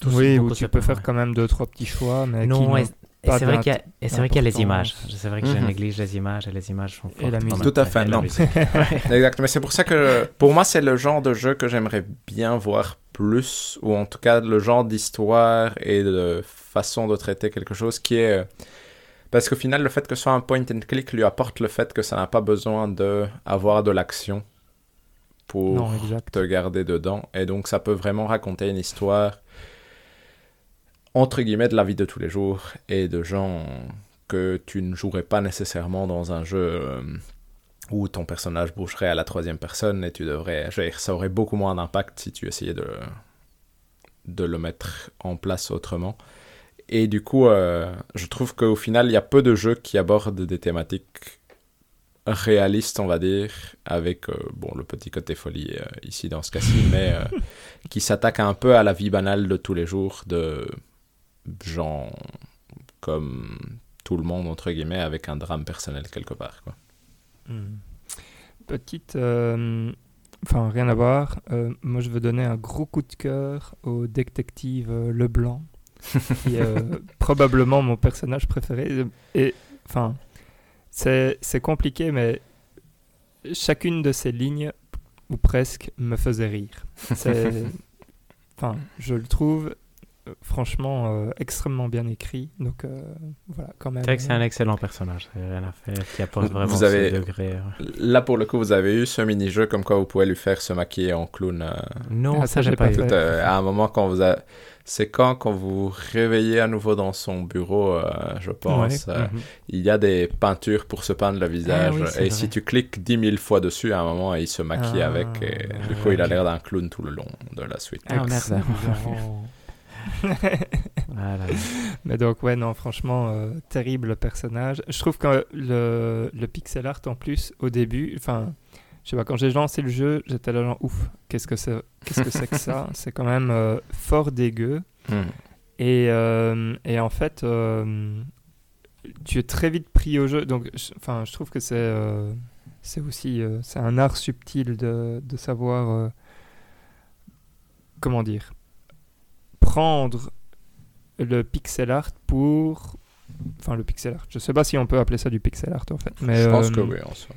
Tout Oui, où tu peux faire ouais. quand même deux, trois petits choix, mais Non, et, et c'est vrai qu'il y a, et c'est vrai qu'il y a les images. C'est vrai que je Mhm. néglige les images et les images sont Et la fortes musique. même. Tout à fait, Et non. Exact, mais c'est pour ça que pour moi, c'est le genre de jeu que j'aimerais bien voir plus, ou en tout cas le genre d'histoire et de façon de traiter quelque chose qui est. euh, Parce qu'au final, le fait que ce soit un point and click lui apporte le fait que ça n'a pas besoin d'avoir de l'action pour Non, te garder dedans. Et donc, ça peut vraiment raconter une histoire, entre guillemets, de la vie de tous les jours et de gens que tu ne jouerais pas nécessairement dans un jeu euh, où ton personnage bougerait à la troisième personne et tu devrais. ça aurait beaucoup moins d'impact si tu essayais de, de le mettre en place autrement. Et du coup, euh, je trouve qu'au final, il y a peu de jeux qui abordent des thématiques réalistes, on va dire, avec euh, bon, le petit côté folie ici dans ce cas-ci, mais qui s'attaquent un peu à la vie banale de tous les jours de gens comme tout le monde, entre guillemets, avec un drame personnel quelque part. Quoi. Hmm. Petite. euh, Enfin, rien à voir. Euh, moi, je veux donner un gros coup de cœur au détective euh, Leblanc, qui est euh, probablement mon personnage préféré. Et, enfin, c'est compliqué, mais chacune de ces lignes, ou presque, me faisait rire. Enfin, je le trouve franchement euh, extrêmement bien écrit. Donc, euh, voilà, quand même. C'est vrai que c'est un excellent personnage, rien à faire, qui apporte Vous- vraiment vous avez- ce degré. euh. Là, pour le coup, vous avez eu ce mini-jeu comme quoi vous pouvez lui faire se maquiller en clown. euh, Non, Ah, ça, j'ai pas pas tout, euh, à un moment quand vous a... C'est quand, quand vous réveillez à nouveau dans son bureau, euh, je pense, Ouais. euh, Mhm. il y a des peintures pour se peindre le visage. Ah oui, c'est et vrai. si tu cliques 10 000 fois dessus, à un moment, il se maquille Ah, avec. Et du coup, il a l'air d'un clown tout le long de la suite. Ah, merde. Voilà. Mais donc, ouais, non, franchement, euh, terrible personnage. Je trouve que le, le pixel art, en plus, au début, enfin, je sais pas, quand j'ai lancé le jeu, j'étais là, genre, ouf, qu'est-ce que c'est qu'est-ce que, c'est que ça? C'est quand même euh, fort dégueu. Hmm. Et, euh, et en fait, tu es très vite pris au jeu. Donc, je- enfin, je trouve que c'est c'est aussi c'est un art subtil de, de savoir comment dire prendre le pixel art pour enfin le pixel art. Je sais pas si on peut appeler ça du pixel art en fait. Mais, je pense euh, que oui, en soi.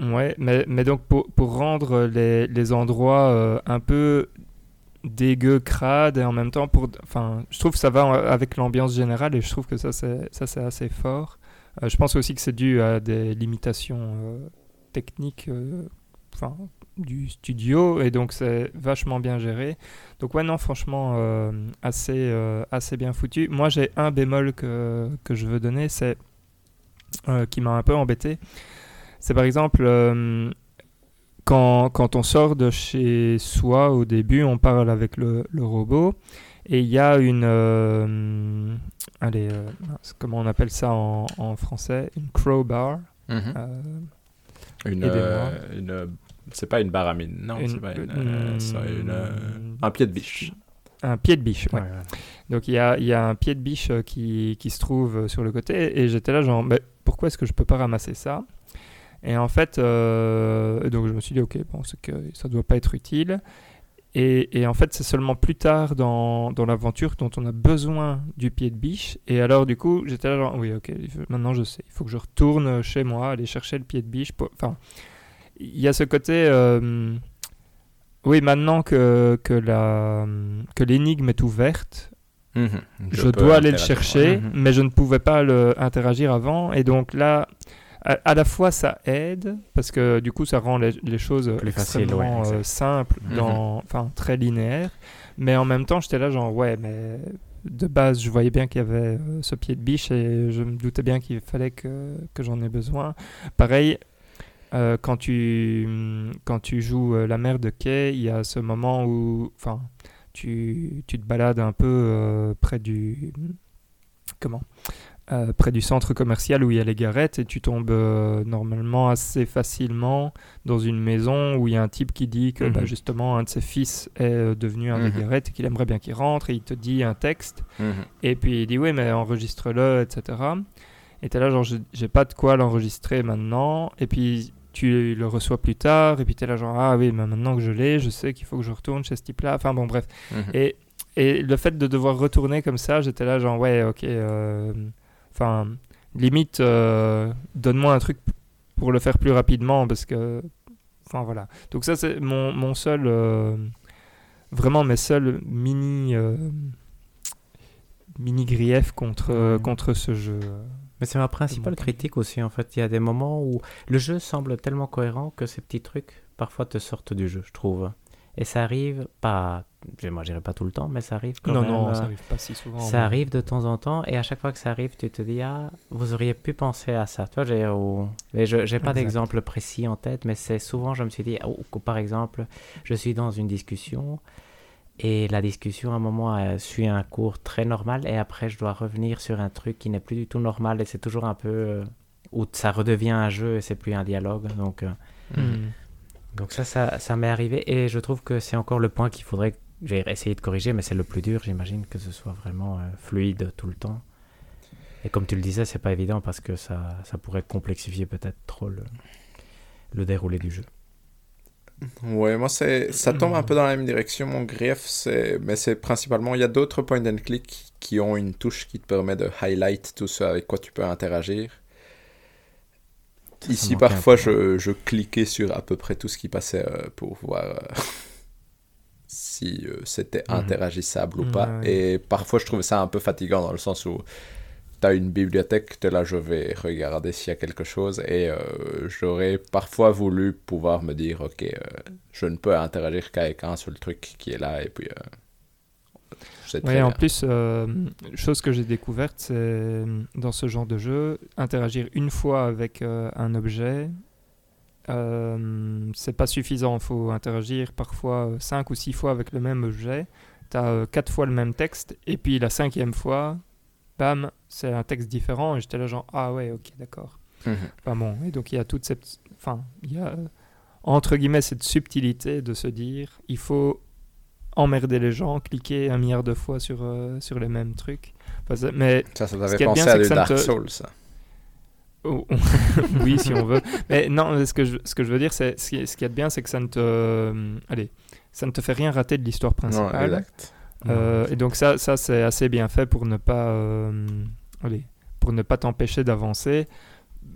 Ouais, mais, mais donc pour, pour rendre les, les endroits euh, un peu dégueux, crades, et en même temps, pour, enfin, je trouve que ça va avec l'ambiance générale, et je trouve que ça, c'est, assez fort. Euh, je pense aussi que c'est dû à des limitations euh, techniques euh, enfin, du studio, et donc c'est vachement bien géré. Donc ouais, non, franchement, euh, assez, euh, assez bien foutu. Moi, j'ai un bémol que, que je veux donner, c'est euh, qui m'a un peu embêté. C'est par exemple quand, quand on sort de chez soi au début, on parle avec le, le robot et il y a une. allez, comment on appelle ça en, en français? Une crowbar. Une, euh, une, c'est pas une baramine, non, une- c'est pas une, euh, euh, une, euh, un pied de biche. un pied de biche, ouais. Ouais, ouais. Donc il y a, il y a un pied de biche euh, qui, qui se trouve sur le côté et j'étais là genre mais pourquoi est-ce que je peux pas ramasser ça? Et en fait euh, donc je me suis dit ok bon c'est que ça doit pas être utile et, et en fait c'est seulement plus tard dans, dans l'aventure dont on a besoin du pied de biche et alors du coup j'étais là genre oui ok maintenant je sais il faut que je retourne chez moi aller chercher le pied de biche pour- enfin il y a ce côté euh, oui maintenant que, que la que l'énigme est ouverte Mhm. je, dois aller le chercher, Mhm. mais je ne pouvais pas le interagir avant. Et donc là, à, à la fois ça aide, parce que du coup ça rend les, les choses Plus facile, extrêmement ouais, euh, simples, Mhm. enfin très linéaires. Mais en même temps, j'étais là genre, ouais, mais de base, je voyais bien qu'il y avait euh, ce pied de biche et je me doutais bien qu'il fallait que, que j'en ai besoin. Pareil, euh, quand, tu, quand tu joues euh, la mère de quai, il y a ce moment où enfin, tu, tu te balades un peu euh, près du. Comment euh, près du centre commercial où il y a les garettes et tu tombes euh, normalement assez facilement dans une maison où il y a un type qui dit que bah, Mhm. justement un de ses fils est euh, devenu un des garettes et qu'il aimerait bien qu'il rentre et il te dit un texte Mhm. et puis il dit oui mais enregistre-le etc. Et t'es là genre j'ai pas de quoi l'enregistrer maintenant et puis tu le reçois plus tard et puis t'es là genre ah oui mais maintenant que je l'ai je sais qu'il faut que je retourne chez ce type là enfin bon bref Mhm. et, et le fait de devoir retourner comme ça, j'étais là genre ouais, ok. euh, Enfin, limite, euh, donne-moi un truc pour le faire plus rapidement parce que... Enfin voilà. Donc ça c'est mon, mon seul... euh, vraiment mes seuls mini... mini griefs contre, contre ce jeu. Mais c'est ma principale critique aussi, en fait. Il y a des moments où le jeu semble tellement cohérent que ces petits trucs, parfois, te sortent du jeu, je trouve. Et ça arrive pas... Moi, je dirais pas tout le temps, mais ça arrive quand non, même. non, euh, ça arrive pas si souvent. Ça mais- arrive de temps en temps, et à chaque fois que ça arrive, tu te dis, ah, vous auriez pu penser à ça. Tu vois, j'ai, pas d'exemple précis en tête, mais c'est souvent, je me suis dit, oh, par exemple, je suis dans une discussion, et la discussion, à un moment, suit un cours très normal, et après, je dois revenir sur un truc qui n'est plus du tout normal, et c'est toujours un peu... euh, où ça redevient un jeu, et c'est plus un dialogue. Donc, euh, Hmm. donc ça, ça, ça m'est arrivé, et je trouve que c'est encore le point qu'il faudrait j'ai essayé de corriger, mais c'est le plus dur, j'imagine, que ce soit vraiment euh, fluide tout le temps. Et comme tu le disais, c'est pas évident parce que ça, ça pourrait complexifier peut-être trop le, le déroulé du jeu. Ouais, moi, c'est, ça tombe un peu dans la même direction. Mon grief, c'est, mais c'est principalement, il y a d'autres point and click qui ont une touche qui te permet de highlight tout ce avec quoi tu peux interagir. Ça, Ici, parfois, peu. je, je cliquais sur à peu près tout ce qui passait euh, pour voir euh, si euh, c'était Mhm. interagissable ou pas. Ouais. Et parfois, je trouvais ça un peu fatigant dans le sens où tu as une bibliothèque, là, je vais regarder s'il y a quelque chose. Et euh, j'aurais parfois voulu pouvoir me dire, ok, euh, je ne peux interagir qu'avec un seul truc qui est là. Et puis, euh, en plus, euh, chose que j'ai découverte, c'est dans ce genre de jeu, interagir une fois avec un objet, c'est pas suffisant. Il faut interagir parfois cinq ou six fois avec le même objet. Tu as quatre fois le même texte, et puis la cinquième fois, bam, c'est un texte différent. Et j'étais là, genre, ah ouais, ok, d'accord. Enfin bon, et donc il y a toute cette. Enfin, il y a entre guillemets cette subtilité de se dire il faut emmerder les gens, cliquer un milliard de fois sur, euh, sur les mêmes trucs. Enfin, ça- mais Ça, ça t'avait pensé bien, à du Dark te- Souls, ça. oh, oui, si on veut. Mais non, ce que je, ce que je veux dire, c'est ce qui, ce qui est bien, c'est que ça ne te. euh, allez, ça ne te fait rien rater de l'histoire Non, principale. exact. Euh, et donc ça, ça c'est assez bien fait pour ne pas, euh, allez, pour ne pas t'empêcher d'avancer.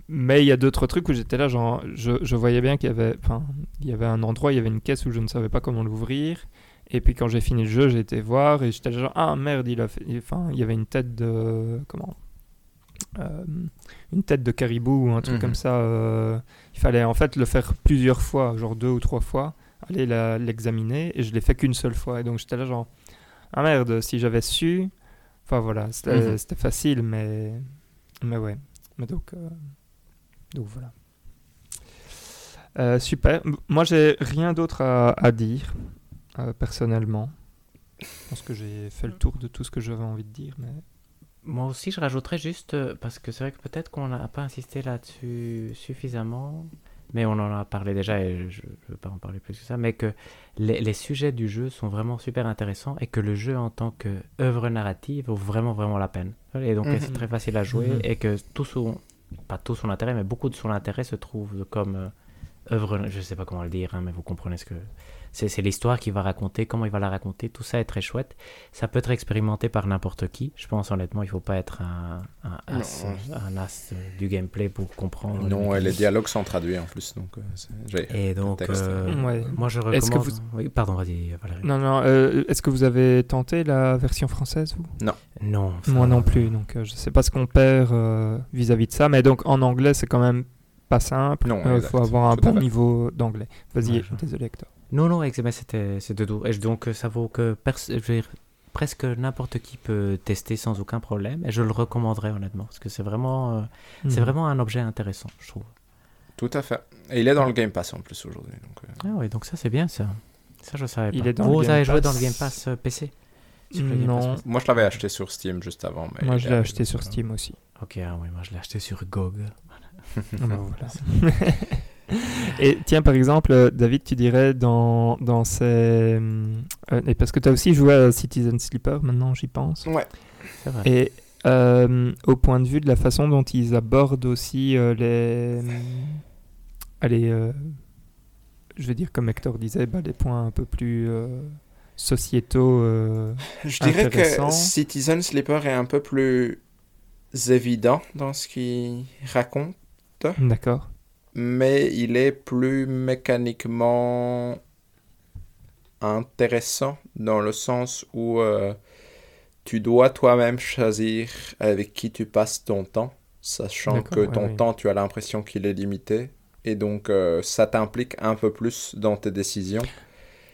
Mais il y a d'autres trucs où j'étais là, genre, je, je voyais bien qu'il y avait, enfin, il y avait un endroit, il y avait une caisse où je ne savais pas comment l'ouvrir. Et puis quand j'ai fini le jeu, j'ai été voir et j'étais là, genre, ah merde, il a fait, enfin, il y avait une tête de, comment, Euh, une tête de caribou ou un truc Mhm. comme ça. euh, il fallait en fait le faire plusieurs fois, genre deux ou trois fois, aller l'examiner et je l'ai fait qu'une seule fois. Et donc j'étais là, genre, ah merde, si j'avais su. Enfin voilà, c'était Mhm. c'était facile, mais. Mais ouais. Mais donc. euh, Donc voilà. Euh, super. Moi, j'ai rien d'autre à, à dire, euh, personnellement. Je pense que j'ai fait le tour de tout ce que j'avais envie de dire, mais. Moi aussi, je rajouterais juste, euh, parce que c'est vrai que peut-être qu'on n'a pas insisté là-dessus suffisamment, mais on en a parlé déjà et je ne veux pas en parler plus que ça, mais que les, les sujets du jeu sont vraiment super intéressants et que le jeu en tant qu'œuvre narrative vaut vraiment, vraiment la peine. Et donc, Mhm. c'est très facile à jouer Mhm. et que tout son, pas tout son intérêt, mais beaucoup de son intérêt se trouve comme euh, œuvre, je ne sais pas comment le dire, hein, mais vous comprenez ce que... C'est c'est l'histoire qu'il va raconter, comment il va la raconter, tout ça est très chouette. Ça peut être expérimenté par n'importe qui. Je pense honnêtement, il faut pas être un, un as, Non. un as du gameplay pour comprendre. Non, et les dialogues sont traduits en plus, donc euh, Et donc, euh, Ouais. moi je Est-ce que recommande. vous- Oui, pardon, vas-y Valérie. Non, non. euh, Est-ce que vous avez tenté la version française, vous? Non. ça- Moi non plus, donc euh, je sais pas ce qu'on perd euh, vis-à-vis de ça, mais donc en anglais c'est quand même pas simple. Non, il faut avoir un tout bon niveau d'anglais. Vas-y, Ouais, je- désolé Hector. Non, non, c'était c'est de tout. Et donc euh, ça vaut que presque n'importe qui peut tester sans aucun problème. Et je le recommanderais honnêtement, parce que c'est vraiment, euh, c'est Mhm. vraiment un objet intéressant, je trouve. Tout à fait. Et il est dans le Game Pass en plus aujourd'hui. donc, euh. Ah oui, donc ça c'est bien ça. Ça je savais Il pas. est dans le Vous Game avez joué dans le. Game Pass euh, PC Non, Moi, je l'avais acheté sur Steam juste avant. Mais moi je l'ai acheté sur Steam aussi. Ok, ah oui, moi je l'ai acheté sur GOG. Ah bah voilà. Et tiens, par exemple, euh, David, tu dirais dans, dans ces... euh, et parce que tu as aussi joué à Citizen Sleeper, maintenant j'y pense. Ouais. C'est vrai. Et euh, au point de vue de la façon dont ils abordent aussi euh, les... Allez, euh, je vais dire comme Hector disait, bah, les points un peu plus euh, sociétaux. euh, Je dirais que Citizen Sleeper est un peu plus évident dans ce qu'il raconte, D'accord. Mais il est plus mécaniquement intéressant dans le sens où euh, tu dois toi-même choisir avec qui tu passes ton temps, sachant que ton ouais. temps, tu as l'impression qu'il est limité. Et donc, euh, ça t'implique un peu plus dans tes décisions.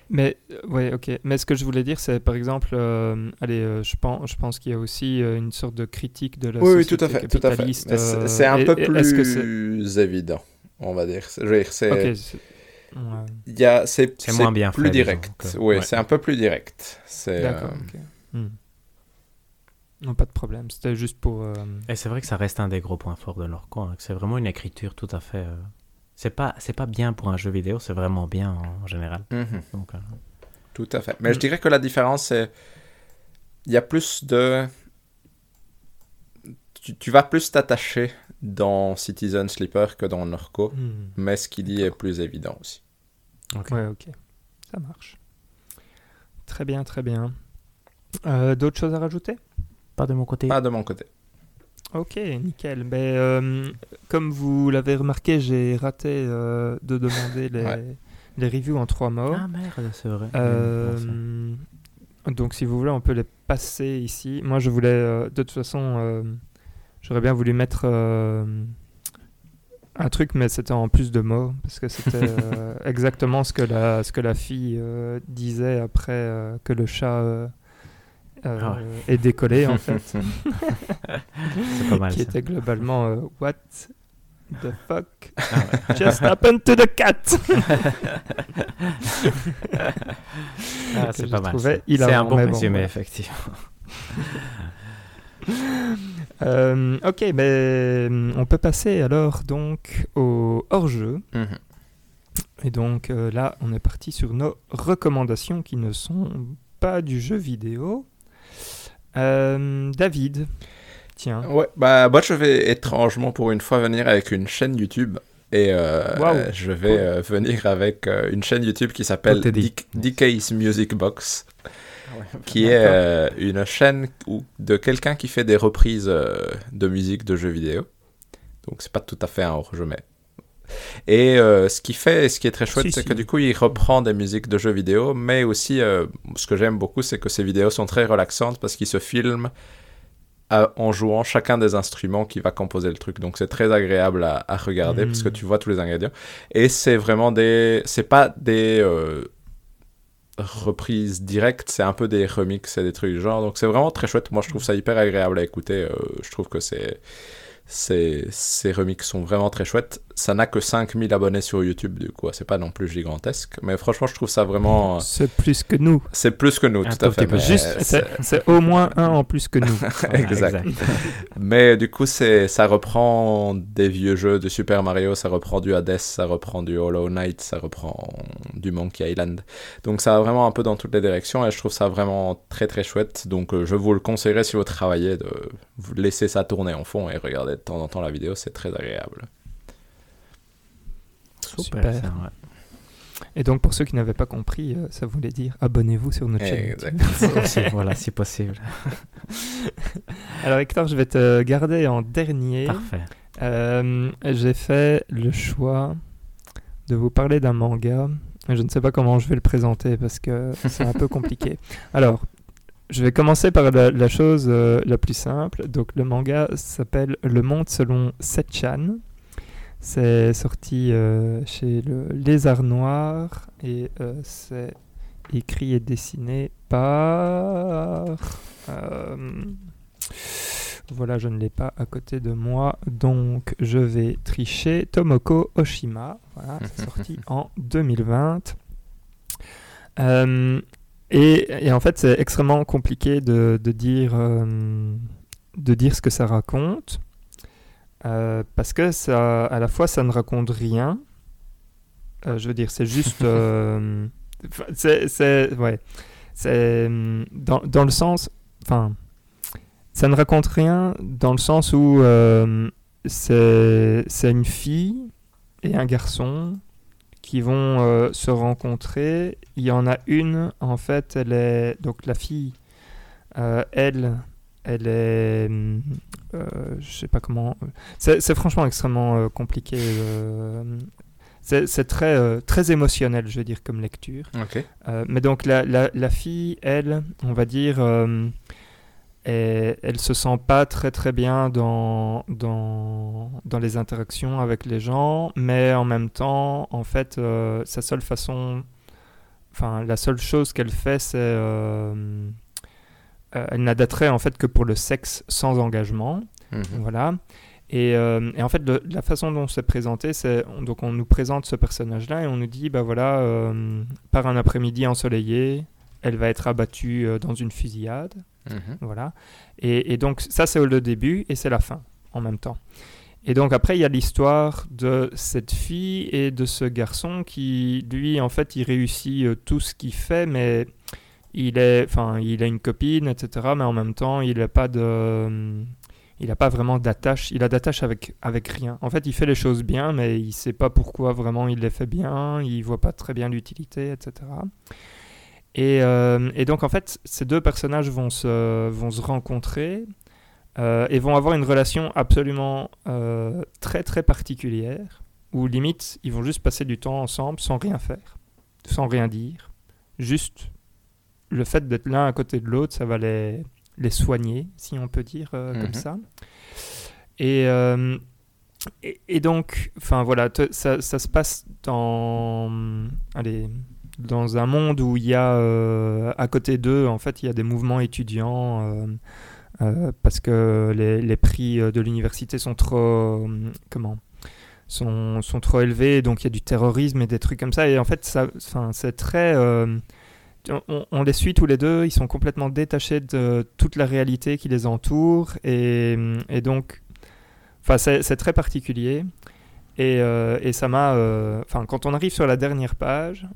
Mais euh, ouais, ok. Mais ce que je voulais dire, c'est par exemple, euh, allez, euh, je pense, je pense qu'il y a aussi euh, une sorte de critique de la Oui, oui, société tout à fait, tout à fait. capitaliste. C'est un peu plus évident, on va dire. C'est- je veux dire, c'est Ok. c'est- ouais. il y a- c'est C'est moins bien plus fait, disons, direct. que- oui, ouais. c'est un peu plus direct. C'est D'accord. euh. Hmm. Non, pas de problème. C'était juste pour. euh, Et c'est vrai que ça reste un des gros points forts de leur coin. que C'est vraiment une écriture tout à fait. euh, C'est pas, c'est pas bien pour un jeu vidéo, c'est vraiment bien en général. mhm, Donc, euh, tout à fait. Mais je Mm. dirais que la différence, c'est il y a plus de tu, tu vas plus t'attacher dans Citizen Sleeper que dans Norco, hmm. mais ce qu'il dit est plus évident aussi. ok. Ouais, ok. Ça marche. Très bien, très bien. Euh, D'autres choses à rajouter? Pas de mon côté. Pas de mon côté. Ok, nickel. Ben, euh, comme vous l'avez remarqué, j'ai raté euh, de demander les, Ouais. les reviews en trois mots. Ah merde, c'est vrai. Euh, donc, si vous voulez, on peut les passer ici. Moi, je voulais, euh, de toute façon, euh, j'aurais bien voulu mettre euh, un truc, mais c'était en plus de mots, parce que c'était euh, exactement ce que la, ce que la fille euh, disait après que le chat euh, Ah est décollé, en fait. C'est pas mal. qui ça. était globalement euh, What the fuck Ah just happened to the cat? Ah, c'est pas mal. C'est un bon mais bon, résumé, voilà. effectivement. Euh, ok, ben on peut passer alors donc au hors-jeu. Mhm. Et donc euh, là, on est parti sur nos recommandations qui ne sont pas du jeu vidéo. Euh, David, tiens. Ouais, bah moi je vais étrangement pour une fois venir avec une chaîne YouTube. Et euh, je vais euh, venir avec euh, une chaîne YouTube qui s'appelle Oh, DK's Music Box, qui est euh, une chaîne où- de quelqu'un qui fait des reprises euh, de musique de jeux vidéo. Donc c'est pas tout à fait un hors-jeu, mais... Et euh, ce qui fait, ce qui est très chouette, Si, c'est si. que du coup, il reprend des musiques de jeux vidéo, mais aussi, ce que j'aime beaucoup, c'est que ces vidéos sont très relaxantes parce qu'il se filme à- en jouant chacun des instruments qui va composer le truc. Donc c'est très agréable à, à regarder parce que tu vois tous les ingrédients. Et c'est vraiment des... C'est pas des reprises directes, c'est un peu des remixes et des trucs du genre. Donc c'est vraiment très chouette. Moi je trouve ça hyper agréable à écouter. Euh, je trouve que c'est... Ces, ces remixes sont vraiment très chouettes. Ça n'a que 5000 abonnés sur YouTube, du coup, c'est pas non plus gigantesque. Mais franchement, je trouve ça vraiment. C'est plus que nous. C'est plus que nous, Un tout à fait. Juste, c'est- au moins un en plus que nous. Voilà, exact. Mais du coup, c'est, ça reprend des vieux jeux de Super Mario, ça reprend du Hades, ça reprend du Hollow Knight, ça reprend du Monkey Island. Donc ça va vraiment un peu dans toutes les directions et je trouve ça vraiment très très chouette. Donc euh, je vous le conseillerais si vous travaillez de vous laisser ça tourner en fond et regarder de temps en temps la vidéo, c'est très agréable. Super. Super. ça, ouais. Et donc, pour ceux qui n'avaient pas compris, euh, ça voulait dire abonnez-vous sur notre chaîne. Voilà, si possible. Alors, Hector, je vais te garder en dernier. Parfait. Euh, J'ai fait le choix de vous parler d'un manga. Je ne sais pas comment je vais le présenter parce que c'est un peu compliqué. Alors, je vais commencer par la, la chose euh, la plus simple. Donc, le manga s'appelle Le Monde selon Setchan. C'est sorti euh, chez le Lézard Noir et euh, c'est écrit et dessiné par. euh, Voilà, je ne l'ai pas à côté de moi, donc je vais tricher. Tomoko Oshima, voilà, c'est sorti en 2020. Euh, et, et, en fait, c'est extrêmement compliqué de, de dire, de dire ce que ça raconte, euh, parce que ça, à la fois, ça ne raconte rien. Euh, je veux dire, c'est juste... euh, c'est, ouais, c'est dans, dans le sens... Enfin, ça ne raconte rien dans le sens où euh, c'est, c'est une fille et un garçon qui vont se rencontrer. Il y en a une, en fait, elle est... Donc la fille, elle, elle est... euh, je sais pas comment... C'est, franchement extrêmement euh, compliqué. euh, c'est, très, très émotionnel, je veux dire, comme lecture. Ok. Euh, mais donc la, la, la fille, elle, on va dire, euh, elle, elle se sent pas très très bien dans, dans, dans les interactions avec les gens, mais en même temps, en fait, euh, sa seule façon, enfin la seule chose qu'elle fait, c'est, euh, elle n'a d'attrait en fait que pour le sexe sans engagement. Mhm. Voilà. Et, euh, et en fait, la façon dont c'est présenté, c'est on- donc on nous présente ce personnage-là et on nous dit, bah voilà, euh, par un après-midi ensoleillé, elle va être abattue euh, dans une fusillade, Mhm. voilà. Et, et donc ça, c'est le début et c'est la fin en même temps. Et donc après, il y a l'histoire de cette fille et de ce garçon qui, lui, en fait, il réussit euh, tout ce qu'il fait, mais il est, il a une copine, etc. Mais en même temps, il n'a pas de, il n'a pas vraiment d'attache. Il a d'attache avec avec rien. En fait, il fait les choses bien, mais il sait pas pourquoi vraiment il les fait bien. Il voit pas très bien l'utilité, etc. Et, euh, et donc en fait, ces deux personnages vont se vont se rencontrer euh, et vont avoir une relation absolument euh, très très particulière, où limite ils vont juste passer du temps ensemble sans rien faire, sans rien dire, juste le fait d'être l'un à côté de l'autre, ça va les, les soigner, si on peut dire euh, Mhm. comme ça. Et, euh, et, et donc, enfin voilà, te- ça, ça se passe dans, allez, dans un monde où il y a euh, à côté d'eux, en fait, il y a des mouvements étudiants. parce que les, les prix de l'université sont trop comment sont, sont trop élevés donc il y a du terrorisme et des trucs comme ça et en fait ça c'est très on, les suit tous les deux ils sont complètement détachés de toute la réalité qui les entoure et, donc c'est très particulier et, euh, et ça m'a euh, enfin quand on arrive sur la dernière page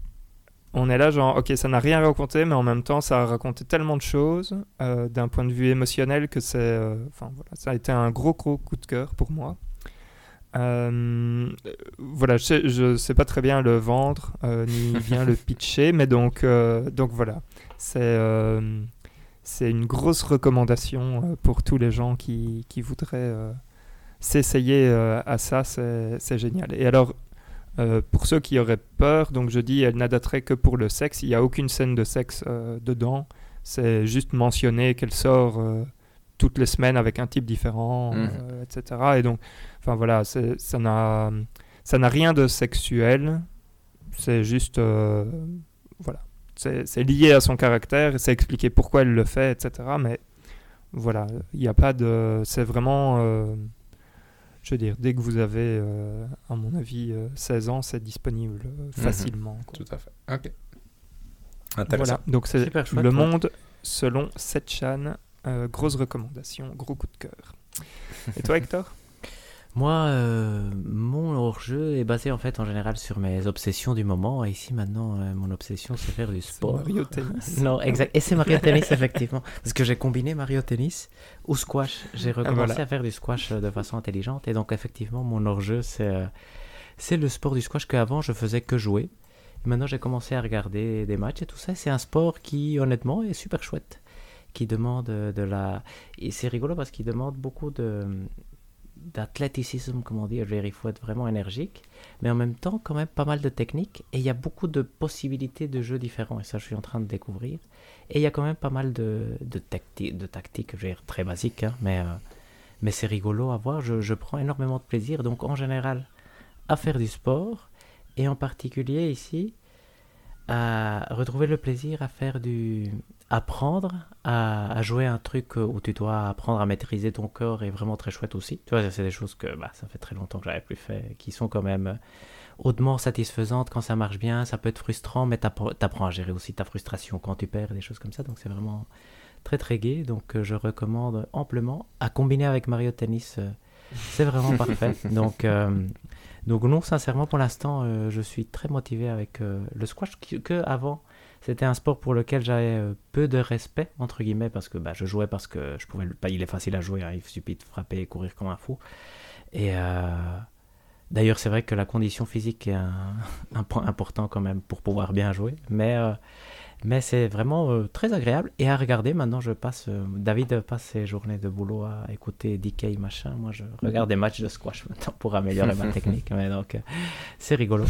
on est là genre ok ça n'a rien raconté mais en même temps ça a raconté tellement de choses euh, d'un point de vue émotionnel que c'est enfin voilà ça a été un gros gros coup de cœur pour moi Euh, voilà je sais, je sais pas très bien le vendre euh, ni bien le pitcher mais donc euh, donc voilà c'est c'est une grosse recommandation pour tous les gens qui, qui voudraient s'essayer à ça c'est génial et alors pour ceux qui auraient peur, donc je dis, elle n'a d'attrait que pour le sexe. Il n'y a aucune scène de sexe dedans. C'est juste mentionné qu'elle sort toutes les semaines avec un type différent, Mhm. euh, etc. Et donc, enfin voilà, ça n'a, ça n'a rien de sexuel. C'est juste, euh, voilà, c'est lié à son caractère et c'est expliqué pourquoi elle le fait, etc. Mais voilà, il n'y a pas de, c'est vraiment. euh, je veux dire, dès que vous avez, euh, à mon avis, euh, 16 ans, c'est disponible euh, facilement. quoi. Tout à fait. Ok. Intéressant. Voilà, donc c'est Le. Monde selon Setchan. Euh, grosse recommandation, gros coup de cœur. Et toi, Hector? Moi, euh, mon hors-jeu est basé en fait en général sur mes obsessions du moment. Et ici maintenant, euh, mon obsession c'est faire du sport. Mario Tennis. Non, exact. Et c'est Mario Tennis, effectivement. Parce que j'ai combiné Mario Tennis au squash. J'ai recommencé voilà. à faire du squash de façon intelligente. Et donc, effectivement, mon hors-jeu, c'est c'est le sport du squash qu'avant, je faisais que jouer. Et maintenant, j'ai commencé à regarder des matchs et tout ça. C'est un sport qui, honnêtement, est super chouette. Qui demande euh, de la. Et c'est rigolo parce qu'il demande beaucoup de d'athléticisme, je veux dire, il faut être vraiment énergique, mais en même temps quand même pas mal de techniques, et il y a beaucoup de possibilités de jeux différents, et ça je suis en train de découvrir, et il y a quand même pas mal de, de, tacti- de tactiques, je veux dire, très basiques, hein, mais, euh, mais c'est rigolo à voir, je, je prends énormément de plaisir, donc en général, à faire du sport, et en particulier ici, à retrouver le plaisir à faire du, apprendre à, jouer un truc où tu dois apprendre à maîtriser ton corps est vraiment très chouette aussi. Tu vois, c'est des choses que bah, ça fait très longtemps que j'avais plus fait, qui sont quand même hautement satisfaisantes quand ça marche bien. Ça peut être frustrant, mais tu apprends à gérer aussi ta frustration quand tu perds, des choses comme ça. Donc c'est vraiment très très gai. Donc euh, je recommande amplement à combiner avec Mario Tennis. Euh, c'est vraiment parfait. Donc, euh, donc non, sincèrement, pour l'instant, je suis très motivé avec le squash que avant c'était un sport pour lequel j'avais peu de respect, entre guillemets, parce que bah, je jouais parce que je pouvais pas, il est facile à jouer, hein, il suffit de frapper et courir comme un fou. Et d'ailleurs, c'est vrai que la condition physique est un, un, point important quand même pour pouvoir bien jouer, mais mais c'est vraiment euh, très agréable et à regarder. Maintenant, je passe. Euh, David passe ses journées de boulot à écouter DK machin. Moi, je regarde des matchs de squash maintenant pour améliorer ma technique. Mais donc, euh, c'est rigolo.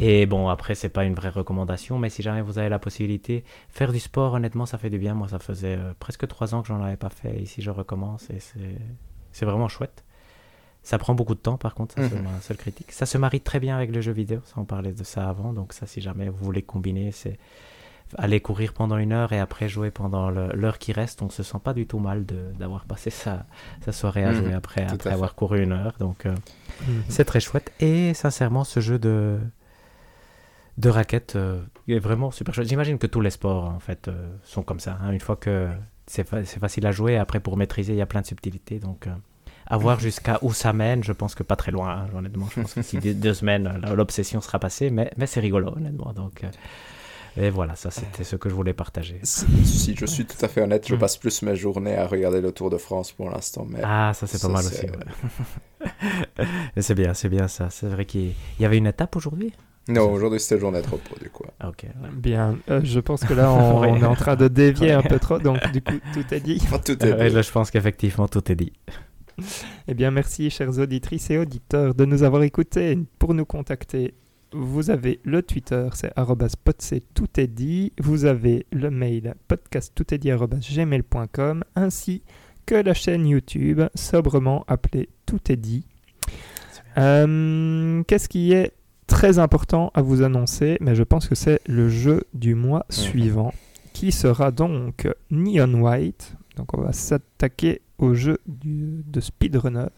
Et bon, après, c'est pas une vraie recommandation, mais si jamais vous avez la possibilité, faire du sport, honnêtement, ça fait du bien. Moi, ça faisait presque trois ans que j'en avais pas fait. Ici, je recommence et c'est vraiment chouette. Ça prend beaucoup de temps, par contre, ça c'est mhm. ma seule critique. Ça se marie très bien avec le jeu vidéo, ça on parlait de ça avant, donc ça si jamais vous voulez combiner, c'est aller courir pendant une heure et après jouer pendant l'heure qui reste, on se sent pas du tout mal d'avoir passé sa, sa, soirée à mhm. jouer après, après avoir couru une heure. Donc euh, mhm. c'est très chouette. Et sincèrement, ce jeu de, de raquettes euh, est vraiment super chouette. J'imagine que tous les sports en fait euh, sont comme ça. Hein. Une fois que c'est facile à jouer, après pour maîtriser, il y a plein de subtilités. Donc à voir mhm. jusqu'à où ça mène, je pense que pas très loin, hein, honnêtement. Je pense que si deux, semaines, l'obsession sera passée, mais, mais c'est rigolo, honnêtement. Donc, et voilà, ça c'était ce que je voulais partager. Si je suis tout à fait honnête, je mm. passe plus mes journées à regarder le Tour de France pour l'instant. Mais ah, ça c'est pas mal aussi. c'est bien, c'est bien ça. C'est vrai qu'il y avait une étape aujourd'hui? Non, aujourd'hui c'était journée de repos du coup. Ok. Bien, euh, je pense que là on, est en train de dévier un peu trop, donc du coup tout est dit. tout est dit. là je pense qu'effectivement tout est dit. Eh bien merci chers auditrices et auditeurs de nous avoir écoutés. Pour nous contacter, vous avez le Twitter, c'est tout est dit. Vous avez le mail podcasttoutestdit.gmail.com ainsi que la chaîne YouTube sobrement appelée Tout est dit. Euh, qu'est-ce qui est très important à vous annoncer? Mais je pense que c'est le jeu du mois mhm. suivant qui sera donc Neon White. Donc on va s'attaquer au jeu de speedrunner.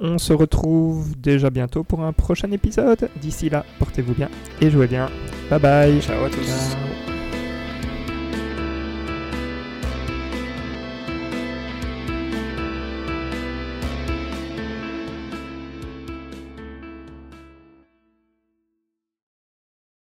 On se retrouve déjà bientôt pour un prochain épisode. D'ici là, portez-vous bien et jouez bien. Bye bye. Ciao à tous.